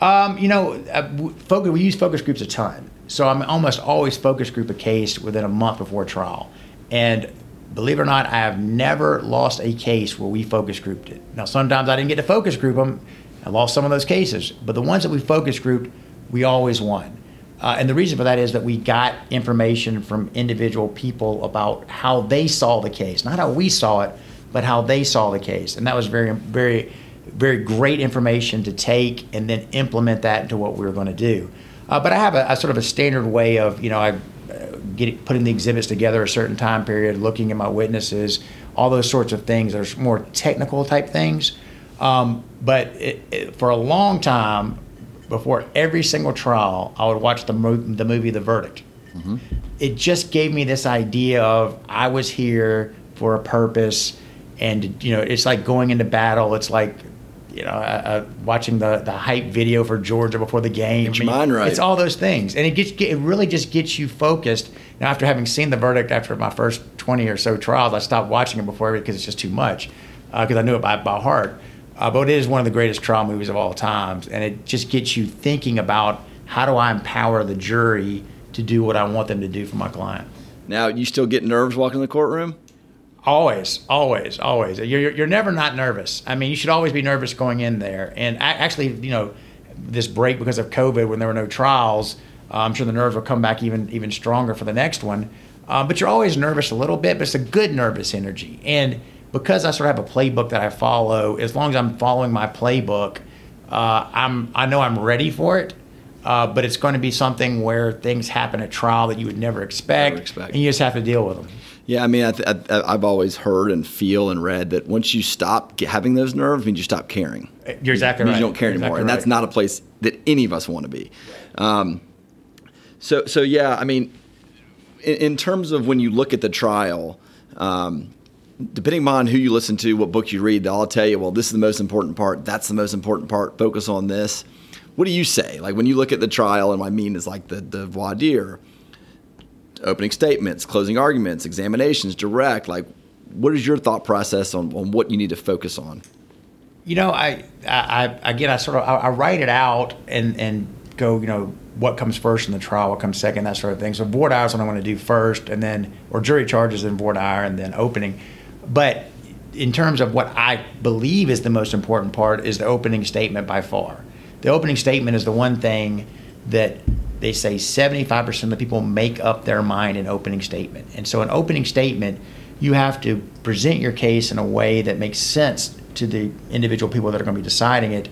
Um, you know, uh, focus, we use focus groups a ton. So I'm almost always focus group a case within a month before trial. And believe it or not, I have never lost a case where we focus grouped it. Now, sometimes I didn't get to focus group them. I lost some of those cases, but the ones that we focus grouped, we always won. Uh, and the reason for that is that we got information from individual people about how they saw the case, not how we saw it, but how they saw the case. And that was very, very, very great information to take and then implement that into what we were going to do. Uh, but I have a, a, sort of a standard way of, you know, I uh, get putting the exhibits together a certain time period, looking at my witnesses, all those sorts of things. There's more technical type things. Um, but it, it, for a long time, before every single trial, I would watch the, mo- the movie The Verdict. Mm-hmm. It just gave me this idea of I was here for a purpose, and you know, it's like going into battle. It's like you know, uh, uh, watching the, the hype video for Georgia before the game. Get your I mean, mind right. It's all those things, and it gets it really just gets you focused. Now, after having seen the verdict after my first twenty or so trials, I stopped watching it before because it's just too much because uh, I knew it by, by heart. Uh, but it is one of the greatest trial movies of all times, and it just gets you thinking about how do I empower the jury to do what I want them to do for my client. Now, you still get nerves walking in the courtroom? Always, always, always. You're, you're never not nervous. I mean, you should always be nervous going in there. And actually, you know, this break because of COVID, when there were no trials, I'm sure the nerves will come back even even stronger for the next one. Uh, but you're always nervous a little bit, but it's a good nervous energy. And because I sort of have a playbook that I follow, as long as I'm following my playbook, uh, I'm I know I'm ready for it. Uh, but it's going to be something where things happen at trial that you would never expect, never expect. and you just have to deal with them. Yeah, I mean, I have always heard and feel and read that once you stop having those nerves, means you stop caring. You're exactly right. You don't care anymore, and that's not a place that any of us want to be. Um, so, so yeah, I mean, in, in, terms of when you look at the trial, um, depending on who you listen to, what book you read, they'll all tell you, well, this is the most important part. That's the most important part. Focus on this. What do you say? Like when you look at the trial, and what I mean is like the the voir dire opening statements, closing arguments, examinations, direct. Like, what is your thought process on, on what you need to focus on? You know, I, I, again, I sort of, I, I write it out and, and go, you know, what comes first in the trial, what comes second, that sort of thing. So voir dire is what I want to do first, and then, or jury charges and voir dire, and then opening. But in terms of what I believe is the most important part is the opening statement by far. The opening statement is the one thing that they say 75% of the people make up their mind in opening statement. And so an opening statement, you have to present your case in a way that makes sense to the individual people that are going to be deciding it,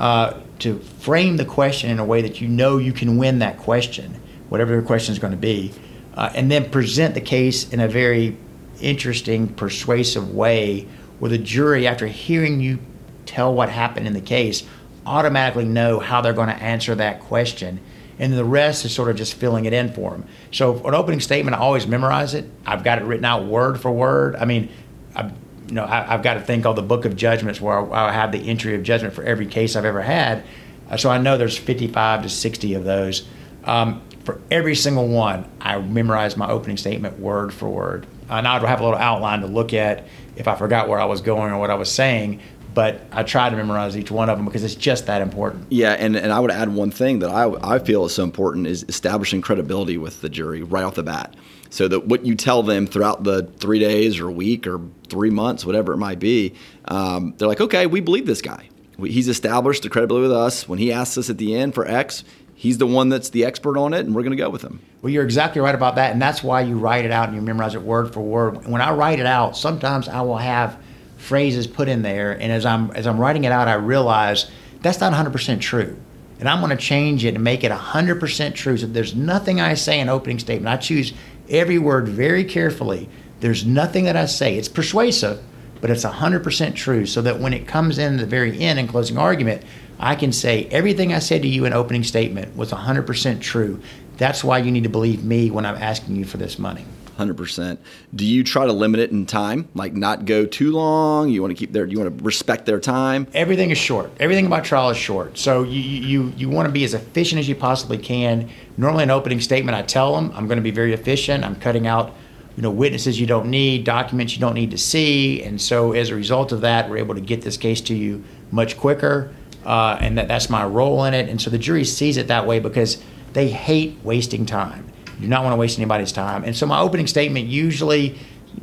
uh, to frame the question in a way that you know you can win that question, whatever the question is going to be, uh, and then present the case in a very interesting, persuasive way where the jury, after hearing you tell what happened in the case, automatically know how they're going to answer that question and the rest is sort of just filling it in for them. So an opening statement, I always memorize it. I've got it written out word for word. I mean, I, you know, I, have got a thing called the Book of Judgments where I, I, have the entry of judgment for every case I've ever had. Uh, so I know there's 55 to 60 of those. Um, for every single one, I memorize my opening statement word for word. And I'd have a little outline to look at if I forgot where I was going or what I was saying but I try to memorize each one of them because it's just that important. Yeah, and, and I would add one thing that I, I feel is so important is establishing credibility with the jury right off the bat. So that what you tell them throughout the three days or week or three months, whatever it might be, um, they're like, okay, we believe this guy. He's established the credibility with us. When he asks us at the end for X, he's the one that's the expert on it, and we're going to go with him. Well, you're exactly right about that, and that's why you write it out and you memorize it word for word. When I write it out, sometimes I will have – phrases put in there, and as I'm as I'm writing it out, I realize that's not 100% true, and I'm going to change it and make it 100% true. So there's nothing I say in opening statement. I choose every word very carefully. There's nothing that I say. It's persuasive, but it's 100% true. So that when it comes in the very end in closing argument, I can say everything I said to you in opening statement was 100% true. That's why you need to believe me when I'm asking you for this money. 100%. Do you try to limit it in time? Like not go too long? You want to keep their you want to respect their time? Everything is short. Everything about trial is short. So you you you want to be as efficient as you possibly can. Normally an opening statement I tell them I'm going to be very efficient. I'm cutting out you know witnesses you don't need, documents you don't need to see, and so as a result of that, we're able to get this case to you much quicker. Uh, and that, that's my role in it. And so the jury sees it that way because they hate wasting time do not want to waste anybody's time. And so my opening statement usually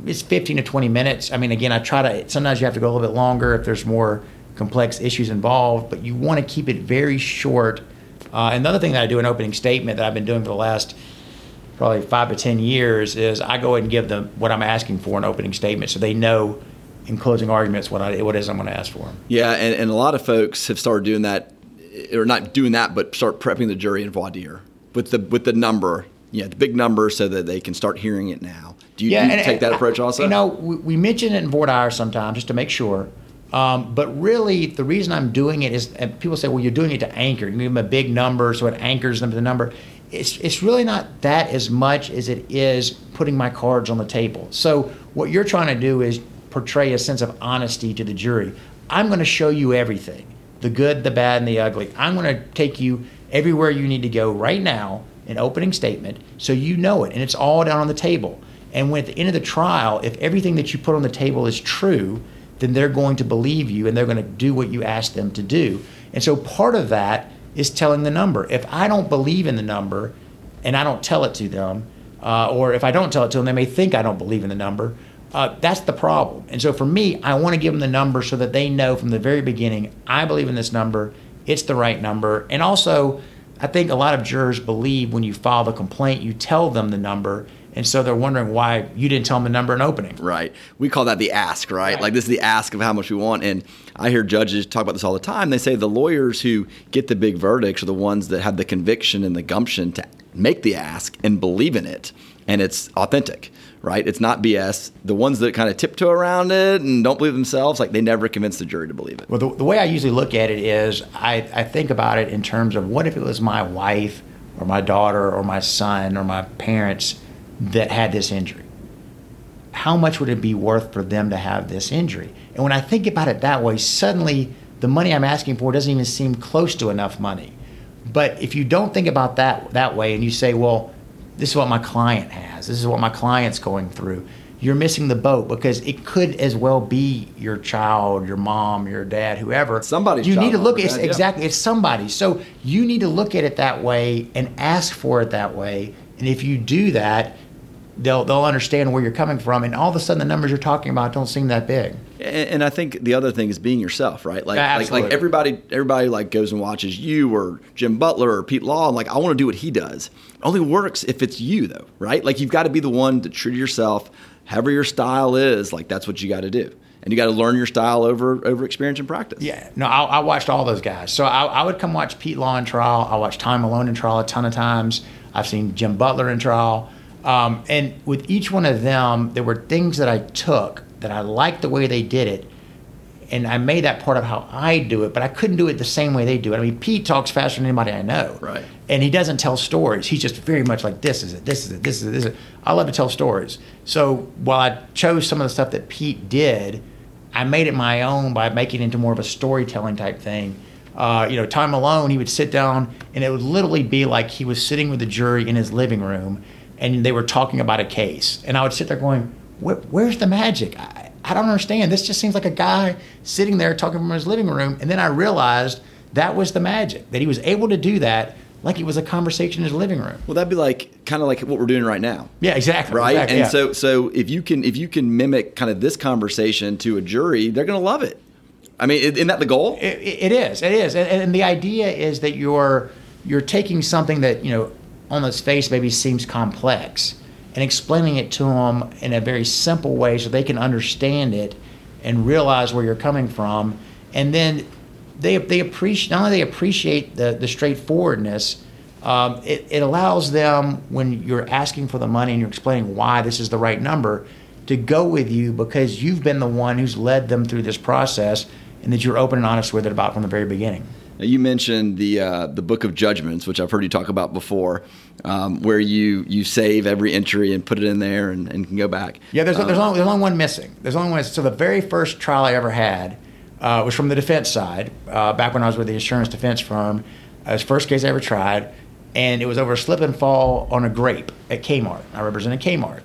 is 15 to 20 minutes. I mean, again, I try to, sometimes you have to go a little bit longer if there's more complex issues involved, but you want to keep it very short. Uh, another thing that I do in opening statement that I've been doing for the last probably five to 10 years is I go ahead and give them what I'm asking for in opening statement so they know in closing arguments what I, what it is I'm going to ask for. Yeah, and, and a lot of folks have started doing that or not doing that, but start prepping the jury in voir dire with the with the number, yeah, the big number, so that they can start hearing it now. Do you, Yeah, do you and- take that approach also? You know, we, we mention it in voir dire sometimes just to make sure. Um, but really, the reason I'm doing it is, people say, well, you're doing it to anchor. You give them a big number, so it anchors them to the number. It's, it's really not that as much as it is putting my cards on the table. So, what you're trying to do is portray a sense of honesty to the jury. I'm going to show you everything the good, the bad, and the ugly. I'm going to take you everywhere you need to go right now, an opening statement, so you know it. And it's all down on the table. And when at the end of the trial, if everything that you put on the table is true, then they're going to believe you and they're going to do what you ask them to do. And so part of that is telling the number. If I don't believe in the number and I don't tell it to them, uh, or if I don't tell it to them, they may think I don't believe in the number. Uh, that's the problem. And so for me, I want to give them the number so that they know from the very beginning, I believe in this number, it's the right number. And also, I think a lot of jurors believe when you file the complaint, you tell them the number. And so they're wondering why you didn't tell them the number in opening. Right. We call that the ask, right? Right. Like this is the ask of how much we want. And I hear judges talk about this all the time. They say the lawyers who get the big verdicts are the ones that have the conviction and the gumption to make the ask and believe in it. And it's authentic, right? It's not BS. The ones that kind of tiptoe around it and don't believe themselves, like they never convince the jury to believe it. Well, the, the way I usually look at it is I, I think about it in terms of what if it was my wife or my daughter or my son or my parents that had this injury? How much would it be worth for them to have this injury? And when I think about it that way, suddenly the money I'm asking for doesn't even seem close to enough money. But if you don't think about that that way and you say, well, this is what my client has, this is what my client's going through, you're missing the boat because it could as well be your child, your mom, your dad, whoever. Somebody. You need to look it's dad, yeah. exactly it's somebody. So you need to look at it that way and ask for it that way. And if you do that, they'll they'll understand where you're coming from. And all of a sudden, the numbers you're talking about don't seem that big. And, and I think the other thing is being yourself, right? Like, Yeah, like, like everybody, everybody like goes and watches you or Jim Butler or Pete Law. And like, I want to do what he does. It only works if it's you, though, right? Like, you've got to be the one to true to yourself. However your style is, like that's what you got to do, and you got to learn your style over over experience and practice. Yeah, no, I, I watched all those guys. So I, I would come watch Pete Law in trial. I watched Tom Malone in trial a ton of times. I've seen Jim Butler in trial. Um, and with each one of them, there were things that I took that I liked the way they did it. And I made that part of how I do it, but I couldn't do it the same way they do it. I mean, Pete talks faster than anybody I know. Right. And he doesn't tell stories. He's just very much like, this is it, this is it, this is it, this is it. I love to tell stories. So while I chose some of the stuff that Pete did, I made it my own by making it into more of a storytelling type thing. Uh, you know, Tom Malone, he would sit down and it would literally be like he was sitting with the jury in his living room and they were talking about a case. And I would sit there going, Where, where's the magic? I, I don't understand. This just seems like a guy sitting there talking from his living room. And then I realized that was the magic, that he was able to do that like it was a conversation in his living room. Well, that'd be like kind of like what we're doing right now. Yeah, exactly. right exactly, and yeah. so so if you can if you can mimic kind of this conversation to a jury they're going to love it i mean isn't that the goal It, it is. It is. And, and the idea is that you're you're taking something that you know on its face maybe seems complex and explaining it to them in a very simple way so they can understand it and realize where you're coming from. And then they they appreciate not only they appreciate the the straightforwardness. Um, it, it allows them when you're asking for the money and you're explaining why this is the right number to go with you because you've been the one who's led them through this process and that you're open and honest with it about from the very beginning. Now, you mentioned the uh, the book of judgments which i've heard you talk about before um, where you you save every entry and put it in there and, and can go back Yeah, there's, Um, there's, only, there's only one missing. There's only one. So the very first trial I ever had uh, was from the defense side, uh, back when I was with the insurance defense firm. It was the first case I ever tried, and it was over a slip and fall on a grape at Kmart. I represented Kmart.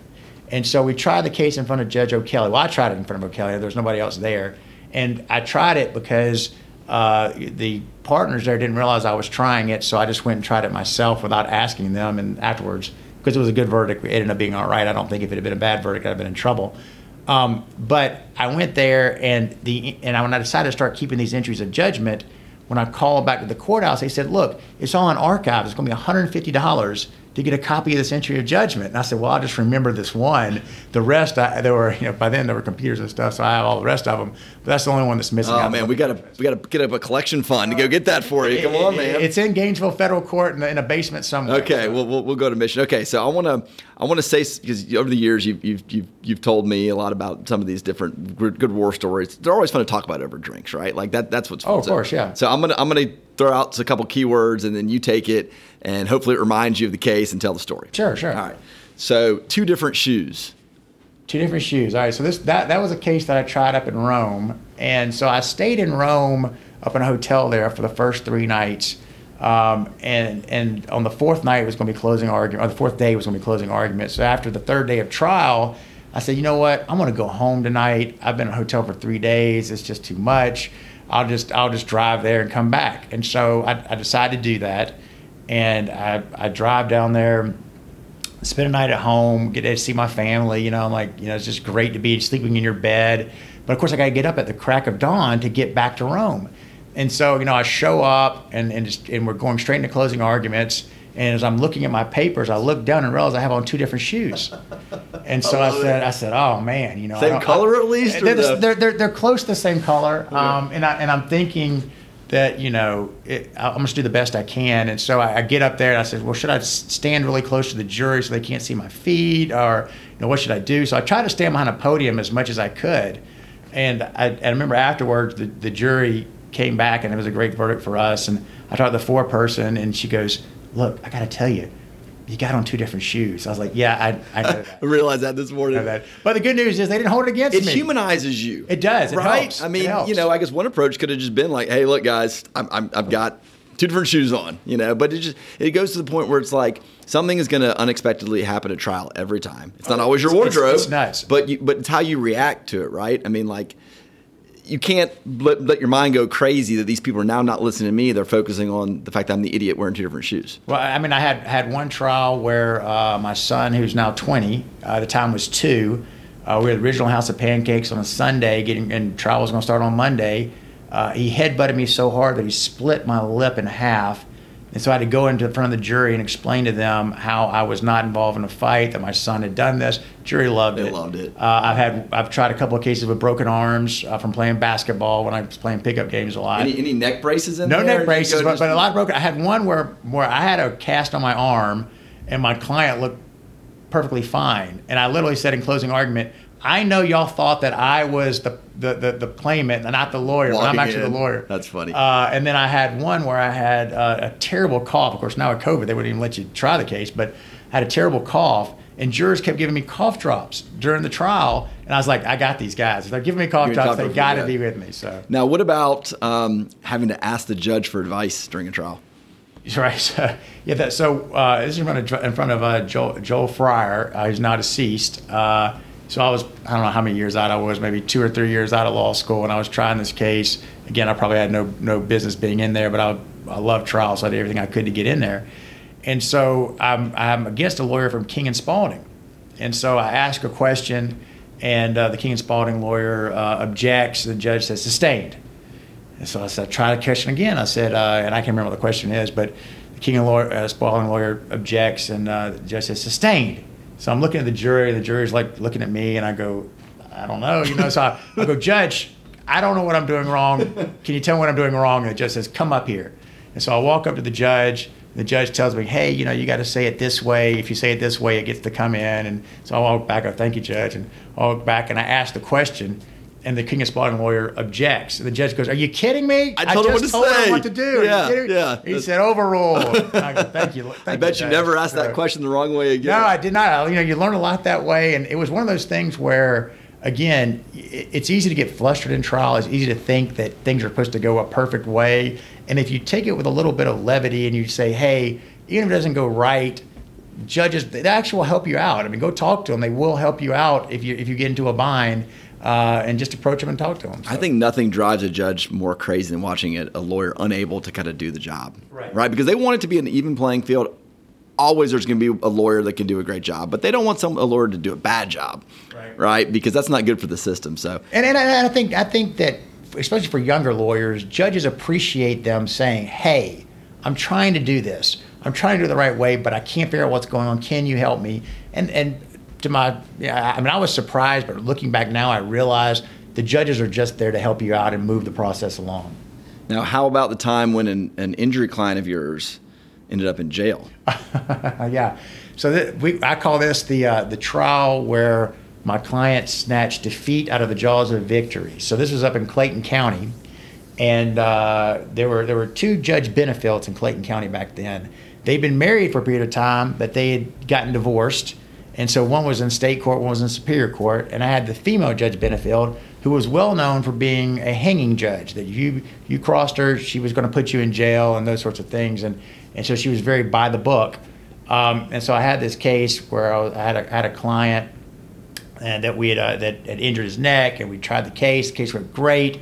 And so we tried the case in front of Judge O'Kelley. Well, I tried it in front of O'Kelley. There was nobody else there. And I tried it because uh, the partners there didn't realize I was trying it, so I just went and tried it myself without asking them. And afterwards, because it was a good verdict, it ended up being all right. I don't think if it had been a bad verdict, I'd have been in trouble. Um, but I went there, and the and when I decided to start keeping these entries of judgment, when I called back to the courthouse, they said, "Look, it's all in archives. It's going to be $150 to get a copy of this entry of judgment. And I said, well, I'll just remember this one. The rest, I, there were, you know, by then there were computers and stuff, so I have all the rest of them. But that's the only one that's missing. Oh man, we gotta we gotta get up a collection fund to go get that for you. Come on, man. It's in Gainesville Federal Court in, the, in a basement somewhere. Okay, so. we'll, we'll, we'll go to mission. Okay, so I want to I want to say because over the years you've, you've you've you've told me a lot about some of these different good war stories. They're always fun to talk about over drinks, right? Like that that's what's fun. Oh, of course, yeah. So I'm gonna I'm gonna throw out a couple keywords and then you take it and hopefully it reminds you of the case and tell the story. Sure, sure. All right. So two different shoes. Two different shoes. All right. So this that that was a case that I tried up in Rome, and so I stayed in Rome up in a hotel there for the first three nights. Um, and and on the fourth night it was going to be closing argument, or the fourth day was going to be closing argument. So after the third day of trial, I said, you know what, I'm going to go home tonight. I've been in a hotel for three days. It's just too much. I'll just I'll just drive there and come back. And so I, I decided to do that, and I I drive down there, spend a night at home, get to see my family. You know, I'm like you know it's just great to be sleeping in your bed. But of course, I got to get up at the crack of dawn to get back to Rome. And so, you know, I show up and, and, just, and we're going straight into closing arguments. And as I'm looking at my papers, I look down and realize I have on two different shoes. And so I, said, I said, oh man, you know, Same color I- at least, They're, the- they're, they're, they're close to the same color. Um, and I and I'm thinking that you know it, I'm to do the best I can. And so I, I get up there and I said, well, should I stand really close to the jury so they can't see my feet, or you know, what should I do? So I tried to stand behind a podium as much as I could. And I, I remember afterwards, the, the jury came back and it was a great verdict for us. And I talked to the foreperson, and she goes, "Look, I got to tell you, you got on two different shoes." I was like, "Yeah, I, I know that." I realized that this morning. That. But the good news is they didn't hold it against It me. It humanizes you. It does. It right? helps. I mean, you know, I guess one approach could have just been like, "Hey, look, guys, I'm, I'm, I've got two different shoes on," you know. But it just it goes to the point where it's like something is going to unexpectedly happen at trial every time. It's not oh, always your It's- it's- wardrobe. it's nice. But you, but it's how you react to it, right? I mean, like. You can't let, let your mind go crazy that these people are now not listening to me. They're focusing on the fact that I'm the idiot wearing two different shoes. Well, I mean, I had had one trial where uh, my son, who's now 20, uh, the time was two. Uh, we were at the original House of Pancakes on a Sunday, getting and trial was going to start on Monday. Uh, he headbutted me so hard that he split my lip in half, and so I had to go into front of the jury and explain to them how I was not involved in a fight, that my son had done this. Jury loved it. They it. loved it. Uh, I've had I've tried a couple of cases with broken arms uh, from playing basketball when I was playing pickup games a lot. Any, any neck braces in No there? No neck Or did you braces, but, but a lot of broken. I had one where where I had a cast on my arm, and my client looked perfectly fine. And I literally said in closing argument, "I know y'all thought that I was the the the, the claimant, and not the lawyer, but I'm actually in. the lawyer." That's funny. Uh, and then I had one where I had uh, a terrible cough. Of course, now with COVID, they wouldn't even let you try the case, but I had a terrible cough. And jurors kept giving me cough drops during the trial, and I was like, "I got these guys. If they're giving me cough me drops. They got to be with me." So Now, what about um, having to ask the judge for advice during a trial? Right. So, yeah. That, so uh, this is in front of, in front of uh, Joel, Joel Fryer, uh, who's now deceased. So I was I don't know how many years out I was, maybe two or three years out of law school, and I was trying this case. Again, I probably had no no business being in there, but I I love trials, so I did everything I could to get in there. And so I'm I'm against a lawyer from King and Spalding, and so I ask a question, and uh, the King and Spalding lawyer uh, objects. The judge says sustained. And so I said, try the question again. I said, uh, and I can't remember what the question is, but the King and lawyer, uh, Spalding lawyer objects, and uh, the judge says sustained. So I'm looking at the jury. The jury's like looking at me, and I go, I don't know, you know. So I, I go, Judge, I don't know what I'm doing wrong. Can you tell me what I'm doing wrong? And the judge says, Come up here. And so I walk up to the judge. And The judge tells me, Hey, you know, you got to say it this way. If you say it this way, it gets to come in. And so I walk back. I Thank you, Judge. And I walk back, and I ask the question. And the King and Spalding lawyer objects. And the judge goes, "Are you kidding me? I told him just what to told say." him what to do. Yeah, yeah. He said, "Overruled." I go, "Thank you." Thank I bet you Judge." never asked that question the wrong way again. no, I did not. You know, you learn a lot that way, and it was one of those things where, again, it's easy to get flustered in trial. It's easy to think that things are supposed to go a perfect way, and if you take it with a little bit of levity and you say, "Hey, even if it doesn't go right," judges they actually will help you out. I mean, go talk to them. They will help you out if you if you get into a bind, uh, and just approach them and talk to them. I think nothing drives a judge more crazy than watching a, a lawyer unable to kind of do the job. Right. Right? Because they want it to be an even playing field. Always there's going to be a lawyer that can do a great job, but they don't want some a lawyer to do a bad job. Right. Right? Because that's not good for the system. So And, and I I think I think that especially for younger lawyers, judges appreciate them saying, "Hey, I'm trying to do this. I'm trying to do it the right way, but I can't figure out what's going on. Can you help me? And and to my, yeah, I mean, I was surprised, but looking back now, I realize the judges are just there to help you out and move the process along. Now, how about the time when an, an injury client of yours ended up in jail? yeah. So th- we, I call this the uh, the trial where my client snatched defeat out of the jaws of victory. So this was up in Clayton County, and uh, there were there were two Judge Benefields in Clayton County back then. They'd been married for a period of time, but they had gotten divorced, and so one was in state court, one was in superior court, and I had the female Judge Benefield who was well known for being a hanging judge. That you you crossed her, she was going to put you in jail and those sorts of things, and and so she was very by the book. Um, and so I had this case where I, was, I had, a, had a client and that we had uh, that had injured his neck, and we tried the case. The case went great,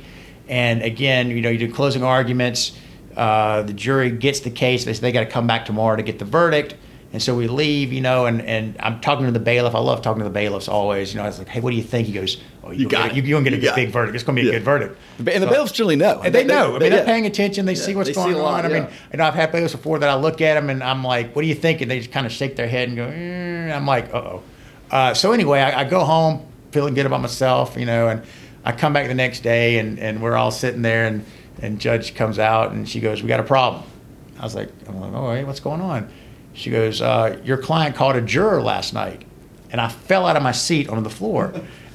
and again, you know, you do closing arguments. Uh, the jury gets the case. They say they got to come back tomorrow to get the verdict. And so we leave, you know, and, and I'm talking to the bailiff. I love talking to the bailiffs always. You know, I was like, hey, what do you think? He goes, oh, you, you got it. You, you're going to get a big it. verdict. It's going to be a good verdict. And the bailiffs generally know. And they, know. I mean, they, are paying attention. They yeah. see what's they going see lot, on. I mean, you know, I've had bailiffs before that I look at them and I'm like, what do you think? And they just kind of shake their head and go, mm. I'm like, uh-oh. Uh, so anyway, I, I go home feeling good about myself, you know, and I come back the next day and, and we're all sitting there and, and judge comes out and she goes, we got a problem. I was like, I'm like, oh, hey, what's going on? She goes, uh, your client called a juror last night. And I fell out of my seat onto the floor.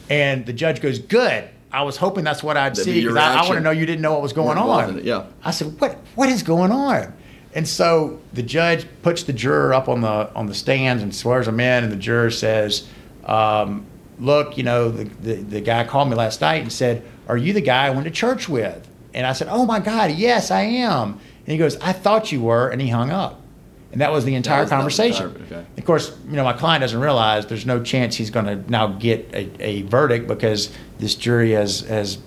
And the judge goes, good. I was hoping that's what I'd That'd see be because I, I want to know you didn't know what was going on. yeah. I said, "What? What is going on?" And so the judge puts the juror up on the on the stands and swears them in, and the juror says, um, "Look, you know, the, the the guy called me last night and said, "Are you the guy I went to church with?" And I said, "Oh my God, yes, I am." And he goes, "I thought you were," and he hung up. And that was the entire was- the conversation. entire- okay. Of course, you know, my client doesn't realize there's no chance he's going to now get a, a verdict because this jury has has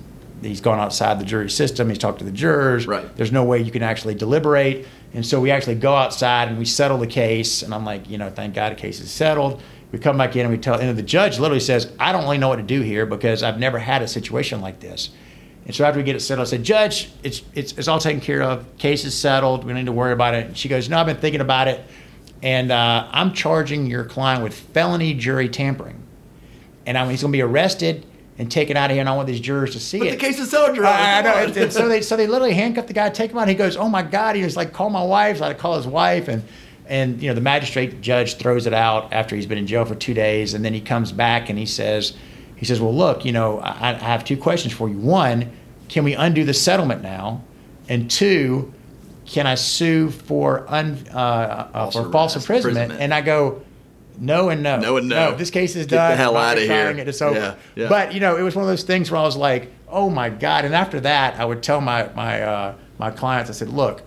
he's gone outside the jury system. He's talked to the jurors. Right. There's no way you can actually deliberate. And so we actually go outside and we settle the case. And I'm like, you know, thank God the case is settled. We come back in and we tell, and the judge literally says, I don't really know what to do here because I've never had a situation like this. And so after we get it settled, I said, Judge, it's, it's, it's all taken care of. Case is settled. We don't need to worry about it. And she goes, No, I've been thinking about it. And uh, I'm charging your client with felony jury tampering. And I mean, he's going to be arrested and taken out of here. And I want these jurors to see But it. the case is settled. I, I know. And, and so they so they literally handcuff the guy, take him out. He goes, "Oh my God!" He was like, "Call my wife." So I had to call his wife, and and you know the magistrate judge throws it out after he's been in jail for two days, and then he comes back and he says, he says, "Well, look, you know, I, I have two questions for you. One, can we undo the settlement now? And two, can I sue for un uh, uh, False for false imprisonment?" imprisonment. And I go. No and no. No and no. This case is Get the done. hell I'm not outta here. trying It. It's over. Yeah, yeah. But you know, it was one of those things where I was like, "Oh my god!" And after that, I would tell my my uh, my clients, I said, "Look,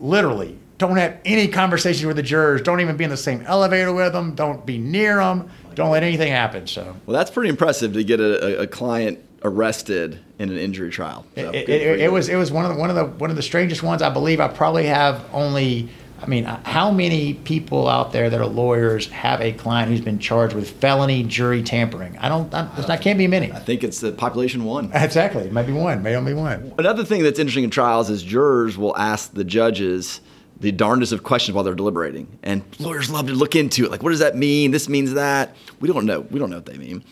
literally, don't have any conversations with the jurors. Don't even be in the same elevator with them. Don't be near them. Don't let anything happen." So Well, that's pretty impressive to get a, a, client arrested in an injury trial. So, it, it, it, was it was one of the one of the one of the strangest ones. I believe I probably have only. I mean, how many people out there that are lawyers have a client who's been charged with felony jury tampering? I don't. I, there's not can't be many. I think it's the population one. Exactly. Maybe one. Maybe only one. Another thing that's interesting in trials is jurors will ask the judges the darndest of questions while they're deliberating, and lawyers love to look into it. Like, what does that mean? This means that. We don't know. We don't know what they mean.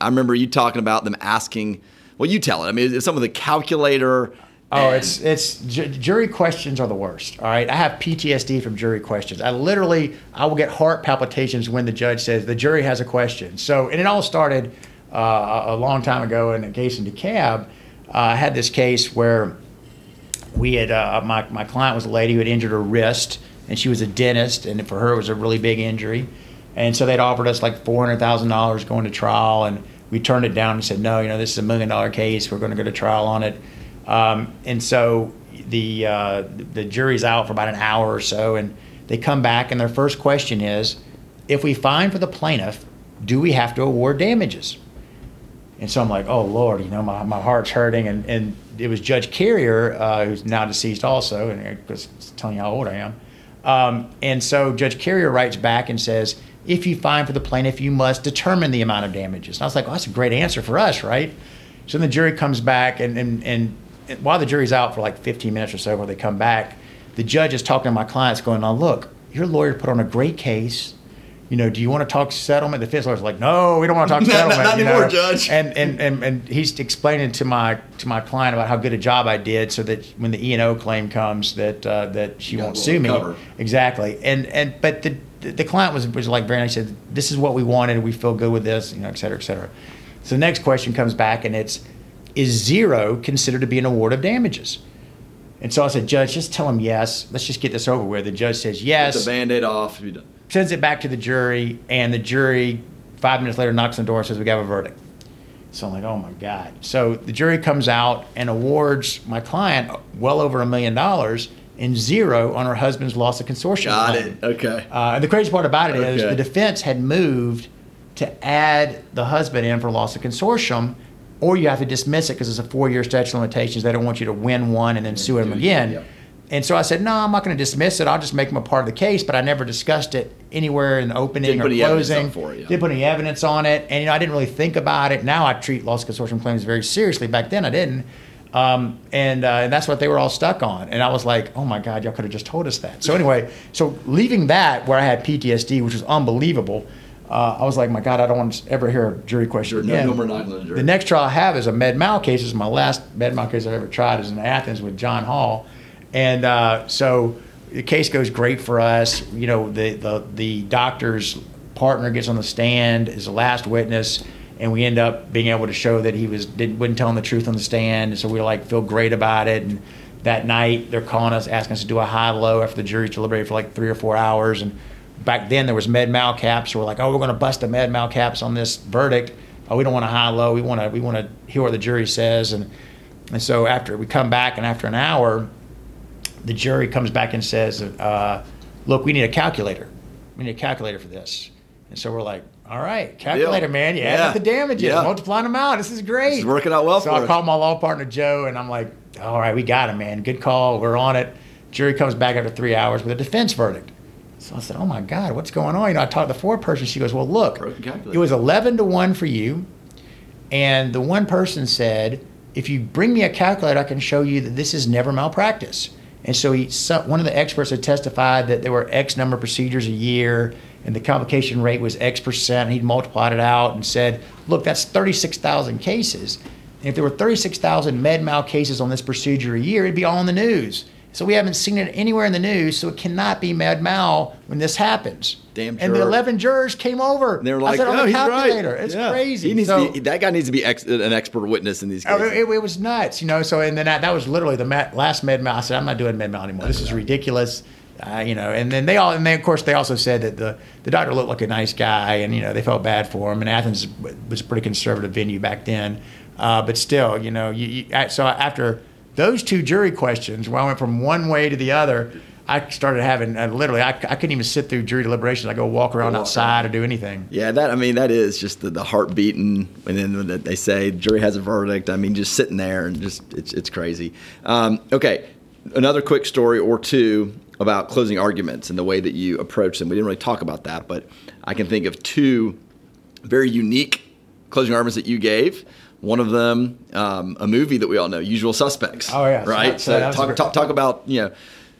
I remember you talking about them asking. Well, you tell it. I mean, it's some of the calculator. Oh, it's it's ju- jury questions are the worst. All right, I have PTSD from jury questions. I literally I will get heart palpitations when the judge says the jury has a question. So, and it all started uh, a long time ago in a case in DeKalb. Uh, I had this case where we had uh, my my client was a lady who had injured her wrist, and she was a dentist, and for her it was a really big injury, and so they'd offered us like four hundred thousand dollars going to trial, and we turned it down and said no, you know this is a million dollar case, we're going to go to trial on it, um, and so the uh, the jury's out for about an hour or so, and they come back, and their first question is, if we find for the plaintiff, do we have to award damages? And so I'm like, oh Lord, you know, my, my heart's hurting. And, and it was Judge Carrier, uh, who's now deceased also, and it's telling you how old I am. Um, and so Judge Carrier writes back and says, if you find for the plaintiff, you must determine the amount of damages. And I was like, well, that's a great answer for us, right? So then the jury comes back, and, and, and while the jury's out for like 15 minutes or so, where they come back, the judge is talking to my clients, going, "Now look, your lawyer put on a great case. You know, do you want to talk settlement?" The lawyer's like, "No, we don't want to talk settlement." not you anymore, know? Judge. And, and and and he's explaining to my to my client about how good a job I did, so that when the E and O claim comes, that uh, that she got won't sue me. Exactly. And and but the the client was was like very nice. He said, "This is what we wanted. We feel good with this. You know, et cetera, et cetera." So the next question comes back, and it's, "Is zero considered to be an award of damages?" And so I said, "Judge, just tell him yes. Let's just get this over with." The judge says yes Get the band-aid off. You're done. Sends it back to the jury, and the jury five minutes later knocks on the door and says, "We have a verdict." So I'm like, "Oh my god!" So the jury comes out and awards my client well over a million dollars and zero on her husband's loss of consortium. Got it. Okay. Uh, and the crazy part about it is Okay. the defense had moved to add the husband in for loss of consortium, or you have to dismiss it because it's a four-year statute of limitations. They don't want you to win one and then sue him do it again. again, And so I said, no, I'm not going to dismiss it. I'll just make them a part of the case. But I never discussed it anywhere in the opening Didn't or put any evidence closing. for it, yeah. Didn't put any evidence on it. And you know, I didn't really think about it. Now I treat loss consortium claims very seriously. Back then I didn't. Um, and, uh, and that's what they were all stuck on. And I was like, oh my God, y'all could have just told us that. So anyway, so leaving that where I had PTSD, which was unbelievable, uh, I was like, my God, I don't want to ever hear a jury question No- again. no on the. The next trial I have is a med mal case. This is my last med mal case I've ever tried. is in Athens with John Hall, and uh, so the case goes great for us. You know, the the the doctor's partner gets on the stand as the last witness, and we end up being able to show that he was didn't wasn't telling the truth on the stand. So we like feel great about it. And that night they're calling us, asking us to do a high low after the jury deliberated for like three or four hours. And back then there was med mal caps. So we're like, oh, we're going to bust the med mal caps on this verdict. Oh, we don't want a high low. We want to we want to hear what the jury says. And and so after we come back and after an hour, the jury comes back and says, uh, "Look, we need a calculator. We need a calculator for this." And so we're like, "All right, calculator, Deal. man. You add Yeah. up the damages, Yeah. multiplying them out. This is great. This is working out well so I us. called my law partner Joe, and I'm like, "All right, we got him, man. Good call. We're on it." Jury comes back after three hours with a defense verdict. So I said, "Oh my God, what's going on?" You know, I talked to the person. She goes, "Well, look, it was eleven to one for you." And the one person said, if you bring me a calculator, I can show you that this is never malpractice. And so he, one of the experts had testified that there were X number of procedures a year and the complication rate was X percent. He'd multiplied it out and said, look, that's 36,000 cases. And if there were 36,000 med mal cases on this procedure a year, it'd be all in the news. So we haven't seen it anywhere in the news, so it cannot be med mal when this happens. Damn And the 11 jurors came over. And they were I like, said, on "Oh, the he's right." calculator. It's Yeah. crazy. He needs So- be, that guy needs to be ex, an expert witness in these Oh, cases. it, it was nuts, you know. So, and then that, that was literally the last med mal. I said, I'm not doing med mal anymore. This is ridiculous, uh, you know. And then they all, and then of course they also said that the the doctor looked like a nice guy, and you know they felt bad for him. And Athens was a pretty conservative venue back then, uh, but still, you know, you, you, so after those two jury questions, where I went from one way to the other. I started having uh, literally, I, I couldn't even sit through jury deliberations. I go walk around Walk outside or do anything. Yeah, that I mean that is just the, the heart beating, and then when they say jury has a verdict. I mean, just sitting there and just it's it's crazy. Um, okay, another quick story or two about closing arguments and the way that you approach them. We didn't really talk about that, but I can think of two very unique closing arguments that you gave. One of them, um, a movie that we all know, Usual Suspects. Oh, yeah. Right. So, so that was a talk, talk talk about you know.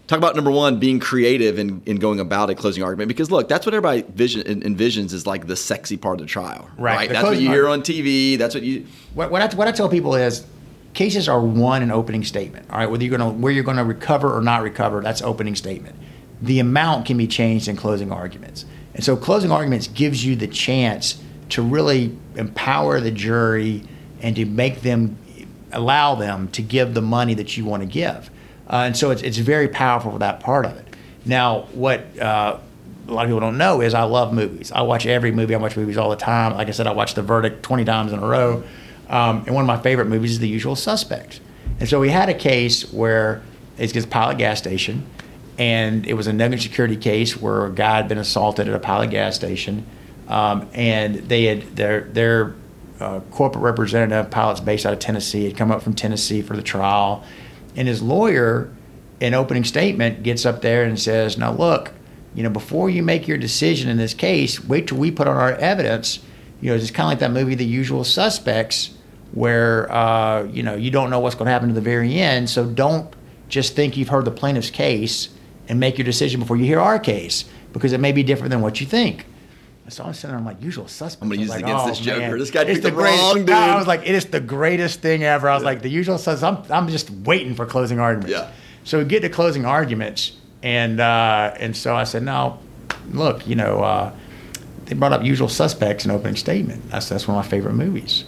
Talk about number one, being creative in, in going about a closing argument. Because look, that's what everybody vision, envisions is like the sexy part of the trial, Right. right? The That's what you hear argument. on TV. That's what you. What, what, I, what I tell people is cases are one an opening statement. All right, whether you're going to where you're going to recover or not recover, that's opening statement. The amount can be changed in closing arguments, and so closing arguments gives you the chance to really empower the jury and to make them allow them to give the money that you want to give, uh, and so it's it's very powerful for that part of it. Now, what uh, a lot of people don't know is I love movies. I watch every movie. I watch movies all the time. Like I said, I watched The Verdict 20 times in a row. Um, and one of my favorite movies is The Usual Suspects. And so we had a case where it's this pilot gas station, and it was a negligent security case where a guy had been assaulted at a pilot gas station, um, and they had their their corporate representative, pilots based out of Tennessee, had come up from Tennessee for the trial, and his lawyer, in opening statement, gets up there and says, "Now look, you know, before you make your decision in this case, wait till we put on our evidence. You know, it's kind of like that movie, The Usual Suspects, where uh, you know you don't know what's going to happen to the very end. So don't just think you've heard the plaintiff's case and make your decision before you hear our case because it may be different than what you think. So I'm sitting there, I'm like, usual suspects. I'm gonna use like, against oh, this Joker. man. This guy picked the greatest- wrong dude. I was like, it is the greatest thing ever. I was like, the usual suspects. I'm, I'm just waiting for closing arguments. Yeah. So we get to closing arguments, and uh, and so I said, no, look, you know, uh, they brought up Usual Suspects in opening statement. I said, that's one of my favorite movies.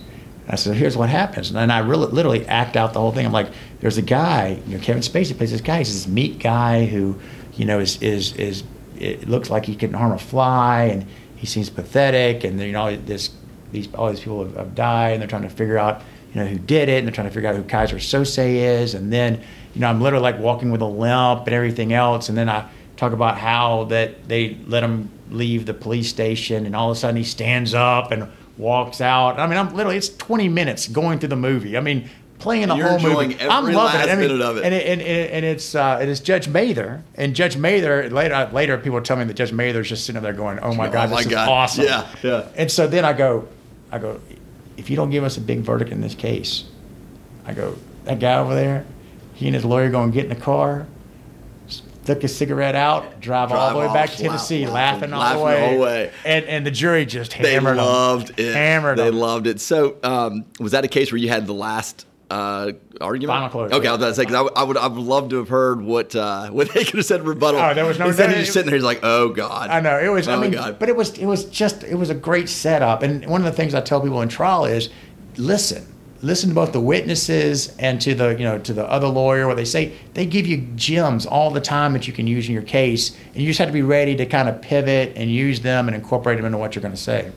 I said, here's what happens. And I really, literally act out the whole thing. I'm like, there's a guy, you know, Kevin Spacey plays this guy. He's this meat guy who, you know, is, is, is it looks like he can harm a fly and he seems pathetic. And, you know, this, these, all these people have, have died and they're trying to figure out, you know, who did it. And they're trying to figure out who Keyser Söze is. And then, you know, I'm literally like walking with a limp and everything else. And then I talk about how that they let him leave the police station and all of a sudden he stands up and walks out. I mean, I'm literally it's 20 minutes going through the movie. I mean, playing the You're whole enjoying movie. I'm loving last it. I mean, minute of it. And, and, and, and it's uh, it is Judge Mather and Judge Mather later later people tell me that Judge Mather's just sitting there going, "Oh my Oh God, my this is awesome." Yeah, yeah. And so then I go, I go, if you don't give us a big verdict in this case, I go, that guy over there, he and his lawyer going to get in the car, took his cigarette out, drive, all the way back to Tennessee, laugh- laughing, all, laughing the way. all the way. And and the jury just hammered him. loved it. Hammered They him. loved it. So, um, was that a case where you had the last uh, argument? Final close. Okay, I was about to say because I, would- I would I would love to have heard what uh, what they could have said in rebuttal. Oh, there was no- Instead of there- just sitting there, he's like, "Oh God." I know it was. Oh I mean, God. but it was it was just it was a great setup. And one of the things I tell people in trial is, listen, listen to both the witnesses and to the you know to the other lawyer. What they say, they give you gems all the time that you can use in your case, and you just have to be ready to kind of pivot and use them and incorporate them into what you're going to say.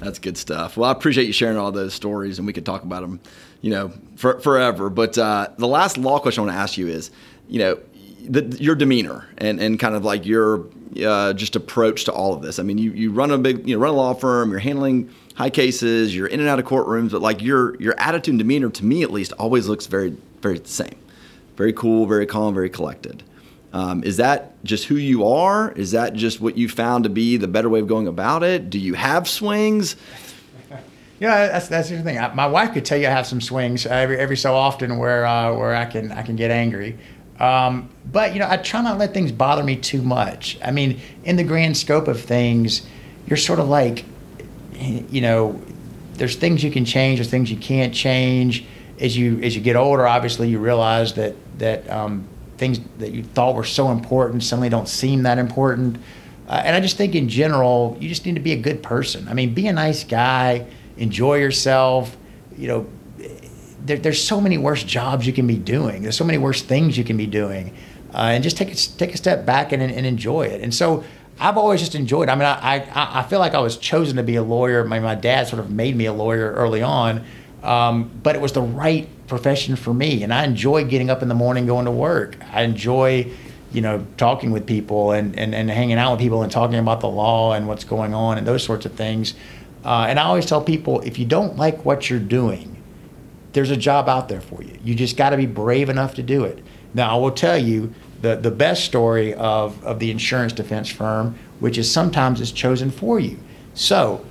That's good stuff. Well, I appreciate you sharing all those stories, and we could talk about them, you know, for, forever. But uh, the last law question I want to ask you is, you know, the, your demeanor and, and kind of like your uh, just approach to all of this. I mean, you, you run a big, you know, run a law firm. You're handling high cases. You're in and out of courtrooms, but like your your attitude and demeanor, to me at least, always looks very very the same. Very cool, very calm, very collected. Um, is that just who you are? Is that just what you found to be the better way of going about it? Do you have swings? Yeah, that's that's the thing. I, my wife could tell you I have some swings every every so often where uh, where I can I can get angry. Um, but you know, I try not to let things bother me too much. I mean, in the grand scope of things, you're sort of like, you know, there's things you can change, there's things you can't change. As you as you get older, obviously, you realize that that um, things that you thought were so important suddenly don't seem that important. Uh, and I just think in general, you just need to be a good person. I mean, be a nice guy, enjoy yourself. You know, there, there's so many worse jobs you can be doing. There's so many worse things you can be doing, uh, and just take a, take a step back and, and enjoy it. And so I've always just enjoyed. I mean, I, I I feel like I was chosen to be a lawyer. My my dad sort of made me a lawyer early on, um, but it was the right profession for me, and I enjoy getting up in the morning, going to work. I enjoy you know, talking with people and, and, and hanging out with people and talking about the law and what's going on and those sorts of things. Uh, and I always tell people if you don't like what you're doing, there's a job out there for you. You just got to be brave enough to do it. Now, I will tell you the, the best story of, of the insurance defense firm, which is sometimes it's chosen for you. So,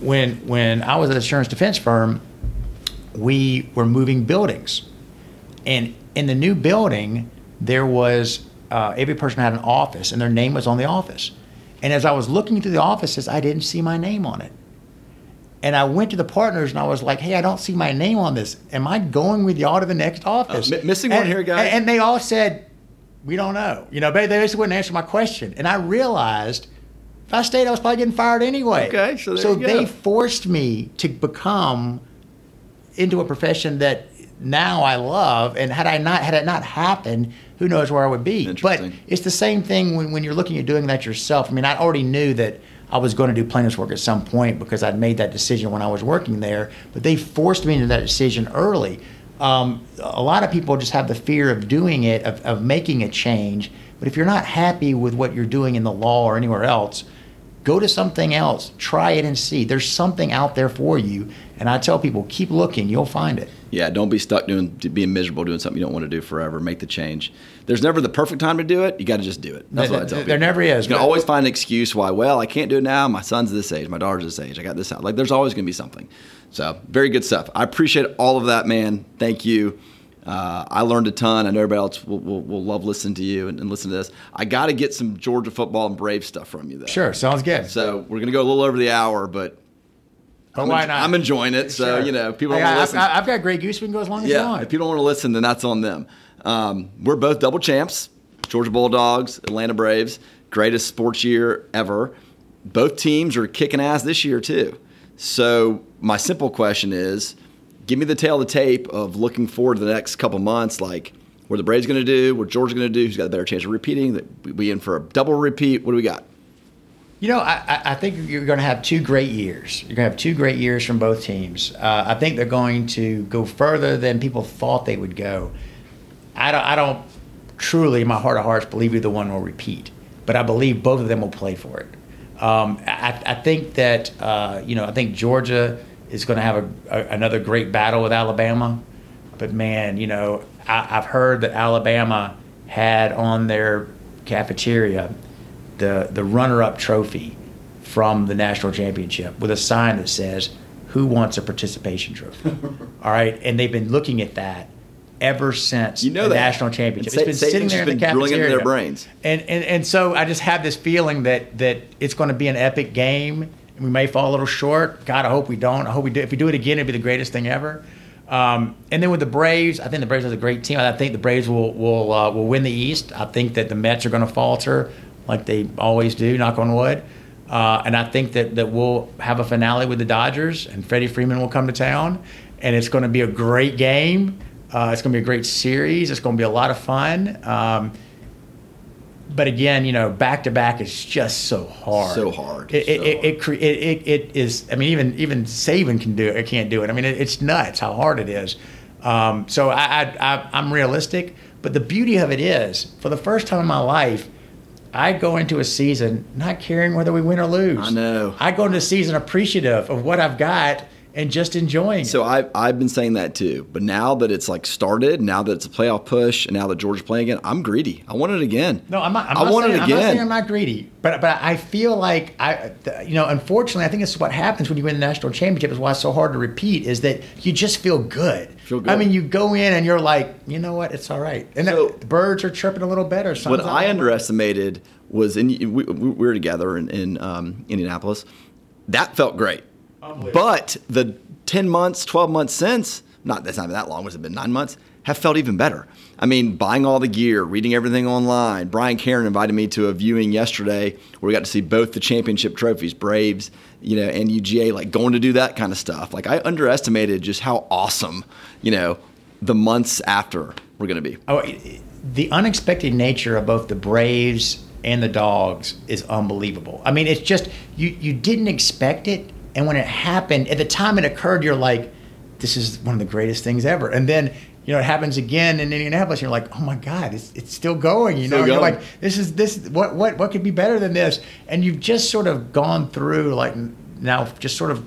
when, when I was at an insurance defense firm, we were moving buildings. And in the new building, there was uh, every person had an office, and their name was on the office. And as I was looking through the offices, I didn't see my name on it. And I went to the partners and I was like, "Hey, I don't see my name on this. Am I going with y'all to the next office?" Uh, mi- missing one And- here, guys. And, and they all said, "We don't know." You know, they they basically wouldn't answer my question. And I realized if I stayed, I was probably getting fired anyway. Okay, so so they forced me to become into a profession that now I love. And had I not had it not happened, who knows where I would be. But it's the same thing when, when you're looking at doing that yourself. I mean, I already knew that I was going to do plaintiff's work at some point because I'd made that decision when I was working there. But they forced me into that decision early. Um, a lot of people just have the fear of doing it, of, of making a change. But if you're not happy with what you're doing in the law or anywhere else, go to something else try it and see there's something out there for you and i tell people keep looking you'll find it Yeah, don't be stuck doing being miserable doing something you don't want to do forever. Make the change. There's never the perfect time to do it. You got to just do it. That's There- what I tell people. there never is, You can always find an excuse why. Well, I can't do it now. My son's this age. My daughter's this age. I got this out. Like there's always going to be something. So very good stuff. I appreciate all of that, man. Thank you. Uh, I learned a ton. I know everybody else will, will, will love listening to you and, and listen to this. I got to get some Georgia football and Brave stuff from you, though. Sure, sounds good. So we're going to go a little over the hour, but but I'm, why en- not? I'm enjoying it. So, Sure. you know, people don't want to listen. I've got great Goose. We can go as long as you want. if people don't want to listen, then that's on them. Um, we're both double champs Georgia Bulldogs, Atlanta Braves, greatest sports year ever. Both teams are kicking ass this year, too. So, my simple question is give me the tale of the tape of looking forward to the next couple months. Like, what the Braves going to do? What Georgia going to do? Who's got a better chance of repeating? That we- in for a double repeat? What do we got? You know, I, I- I think you're going to have two great years. You're going to have two great years from both teams. Uh, I think they're going to go further than people thought they would go. I don't, I don't truly, in my heart of hearts, believe either one will repeat, but I believe both of them will play for it. Um, I, I think that, uh, you know, I think Georgia is going to have a, a, another great battle with Alabama. But man, you know, I, I've heard that Alabama had on their cafeteria the the runner up trophy from the national championship with a sign that says, "Who wants a participation trophy?" All right, and they've been looking at that ever since You know the that. national championship. It's been sitting there in the been drilling into their brains. And, and and so I just have this feeling that that it's going to be an epic game. We may fall a little short. God, I hope we don't. I hope we do. If we do it again, it'd be the greatest thing ever. Um, and then with the Braves, I think the Braves has a great team. I think the Braves will will uh, will win the East. I think that the Mets are going to falter like they always do. Knock on wood. Uh, and I think that, that we'll have a finale with the Dodgers, and Freddie Freeman will come to town, and it's going to be a great game. Uh, it's going to be a great series. It's going to be a lot of fun. Um, but again, you know, back to back is just so hard. So hard. It it, So it, it, cre- it, it, it is. I mean, even even Saban can do it. It can't do it. I mean, it, it's nuts how hard it is. Um, so I, I, I I'm realistic. But the beauty of it is, for the first time in my life, I go into a season not caring whether we win or lose. I know. I go into a season appreciative of what I've got and just enjoying it. So I've, I've been saying that too. But now that it's like started, now that it's a playoff push, and now that Georgia's playing again, I'm greedy. I want it again. No, I'm not. I'm I not want saying, it I'm not saying again. I'm not greedy, but but I feel like I, you know, unfortunately, I think this is what happens when you win the national championship. Is why it's so hard to repeat. Is that you just feel good. Feel good. I mean, you go in and you're like, you know what, it's all right, and So- the birds are chirping a little better. Sometimes. What I underestimated was, and we, we were together in, in um, Indianapolis. That felt great. But the 10 months, 12 months since, not that's not even that long, was it been nine months, have felt even better. I mean, buying all the gear, reading everything online. Brian Karen invited me to a viewing yesterday where we got to see both the championship trophies, Braves, you know, and UGA, like going to do that kind of stuff. Like I underestimated just how awesome, you know, the months after we're going to be. Oh, it- it- the unexpected nature of both the Braves and the Dogs is unbelievable. I mean, it's just you you didn't expect it, and when it happened, at the time it occurred, you're like, "This is one of the greatest things ever." And then you know it happens again in Indianapolis. You're like, "Oh my God, it's, it's still going!" You know, Still you're like, "This is this what what what could be better than this?" And you've just sort of gone through like now just sort of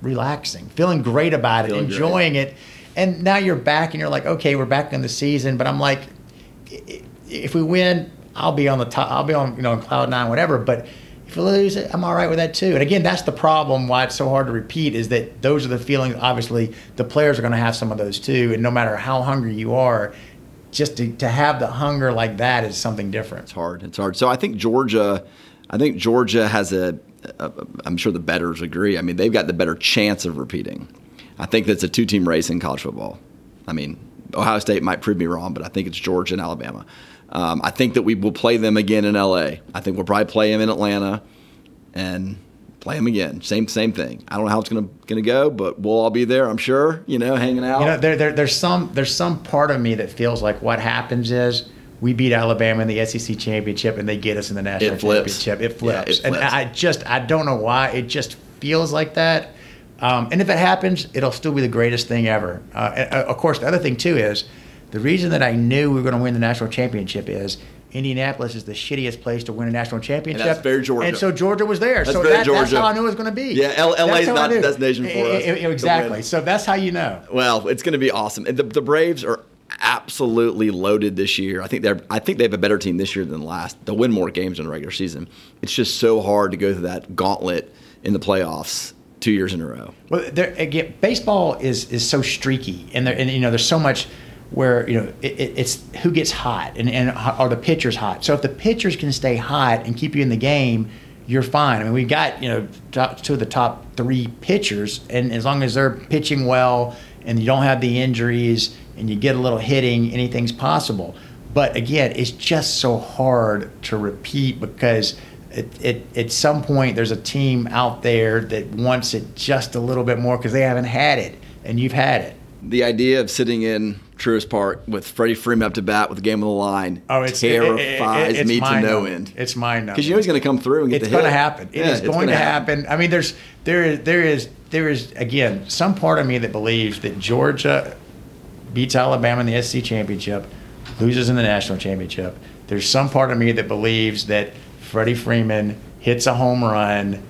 relaxing, feeling great about it, Feeling great. enjoying it. And now you're back and you're like, okay, we're back in the season. But I'm like, if we win, I'll be on the top. I'll be on, you know, on cloud nine, whatever. But lose it, I'm all right with that too. And again, that's the problem. Why it's so hard to repeat is that those are the feelings. Obviously, the players are going to have some of those too. And no matter how hungry you are, just to, to have the hunger like that is something different. It's hard. It's hard. So I think Georgia, I think Georgia has a, a. I'm sure the betters agree. I mean, they've got the better chance of repeating. I think that's a two-team race in college football. I mean, Ohio State might prove me wrong, but I think it's Georgia and Alabama. Um, I think that we will play them again in LA. I think we'll probably play them in Atlanta, and play them again. Same same thing. I don't know how it's gonna gonna go, but we'll all be there. I'm sure. You know, hanging out. You know, there, there, there's some there's some part of me that feels like what happens is we beat Alabama in the SEC championship and they get us in the national It flips. championship. It Yeah, flips, it and. I just I don't know why it just feels like that. Um, and if it happens, it'll still be the greatest thing ever. Uh, and, uh, of course, the other thing too is the reason that I knew we were going to win the national championship is. Indianapolis is the shittiest place to win a national championship. That's very Georgia. And so Georgia was there. That's so that, that's how I knew it was going to be. Yeah, L- LA is not a destination for us to Exactly. So that's how you know. Well, it's going to be awesome. The, the Braves are absolutely loaded this year. I think they're. I think they have a better team this year than last. They'll win more games in the regular season. It's just so hard to go through that gauntlet in the playoffs two years in a row. Well, there, again, baseball is is so streaky, and there, and you know, there's so much where you know it, it's who gets hot and, and are the pitchers hot. So if the pitchers can stay hot and keep you in the game, you're fine. I mean, we got you know top, two of the top three pitchers, and as long as they're pitching well and you don't have the injuries and you get a little hitting, anything's possible. But again, it's just so hard to repeat because it, it, at some point there's a team out there that wants it just a little bit more because they haven't had it, and you've had it. The idea of sitting in Truist Park with Freddie Freeman up to bat with the game on the line oh, it's, terrifies it, it, me to no end. It's mind because you know he's going to come through and get it's the hit. It's going to happen. It is going to happen. happen. I mean, there's there is there is there is again some part of me that believes that Georgia beats Alabama in the SEC championship, loses in the national championship. There's some part of me that believes that Freddie Freeman hits a home run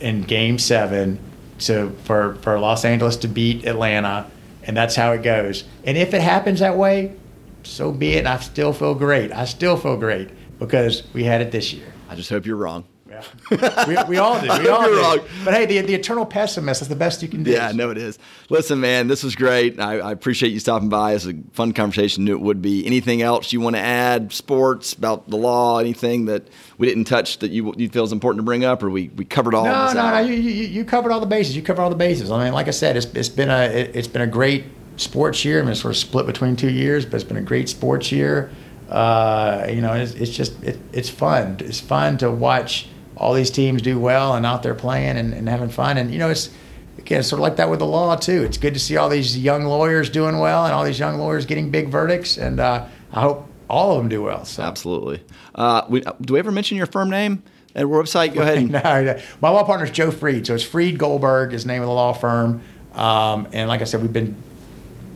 in Game Seven to for for Los Angeles to beat Atlanta and that's how it goes. And if it happens that way, so be it. I still feel great. I still feel great because we had it this year. I just hope you're wrong. Yeah. we, we all do. We all do. Wrong. But hey, the, the eternal pessimist is the best you can do. Yeah, I know it is. Listen, man, this was great. I, I appreciate you stopping by. It's a fun conversation. Knew it would be. Anything else you want to add? Sports about the law? Anything that we didn't touch that you you feel is important to bring up, or we, we covered all? No, no, no. You, you, you covered all the bases. You covered all the bases. I mean, like I said, it's, it's been a it, it's been a great sports year. I mean, it's sort of split between two years, but it's been a great sports year. Uh, you know, it's, it's just it, it's fun. It's fun to watch all these teams do well and out there playing and, and having fun. And you know, it's again sort of like that with the law too. It's good to see all these young lawyers doing well and all these young lawyers getting big verdicts. And uh, I hope all of them do well. So. Absolutely. Uh, we, do we ever mention your firm name? At our website, go ahead. And- no, my law partner is Joe Fried, so it's Fried Goldberg is the name of the law firm. Um, and like I said, we've been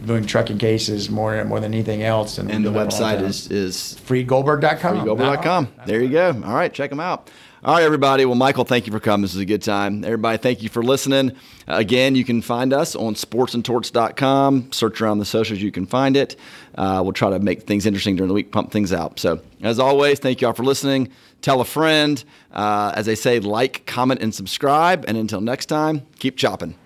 doing trucking cases more more than anything else. And, and the website is is friedgoldberg.com. Friedgoldberg.com. There you go. All right, check them out. All right, everybody. Well, Michael, thank you for coming. This is a good time. Everybody, thank you for listening. Uh, again, you can find us on sportsandtorts.com. Search around the socials, you can find it. Uh, we'll try to make things interesting during the week, pump things out. So, as always, thank you all for listening. Tell a friend. Uh, as they say, like, comment, and subscribe. And until next time, keep chopping.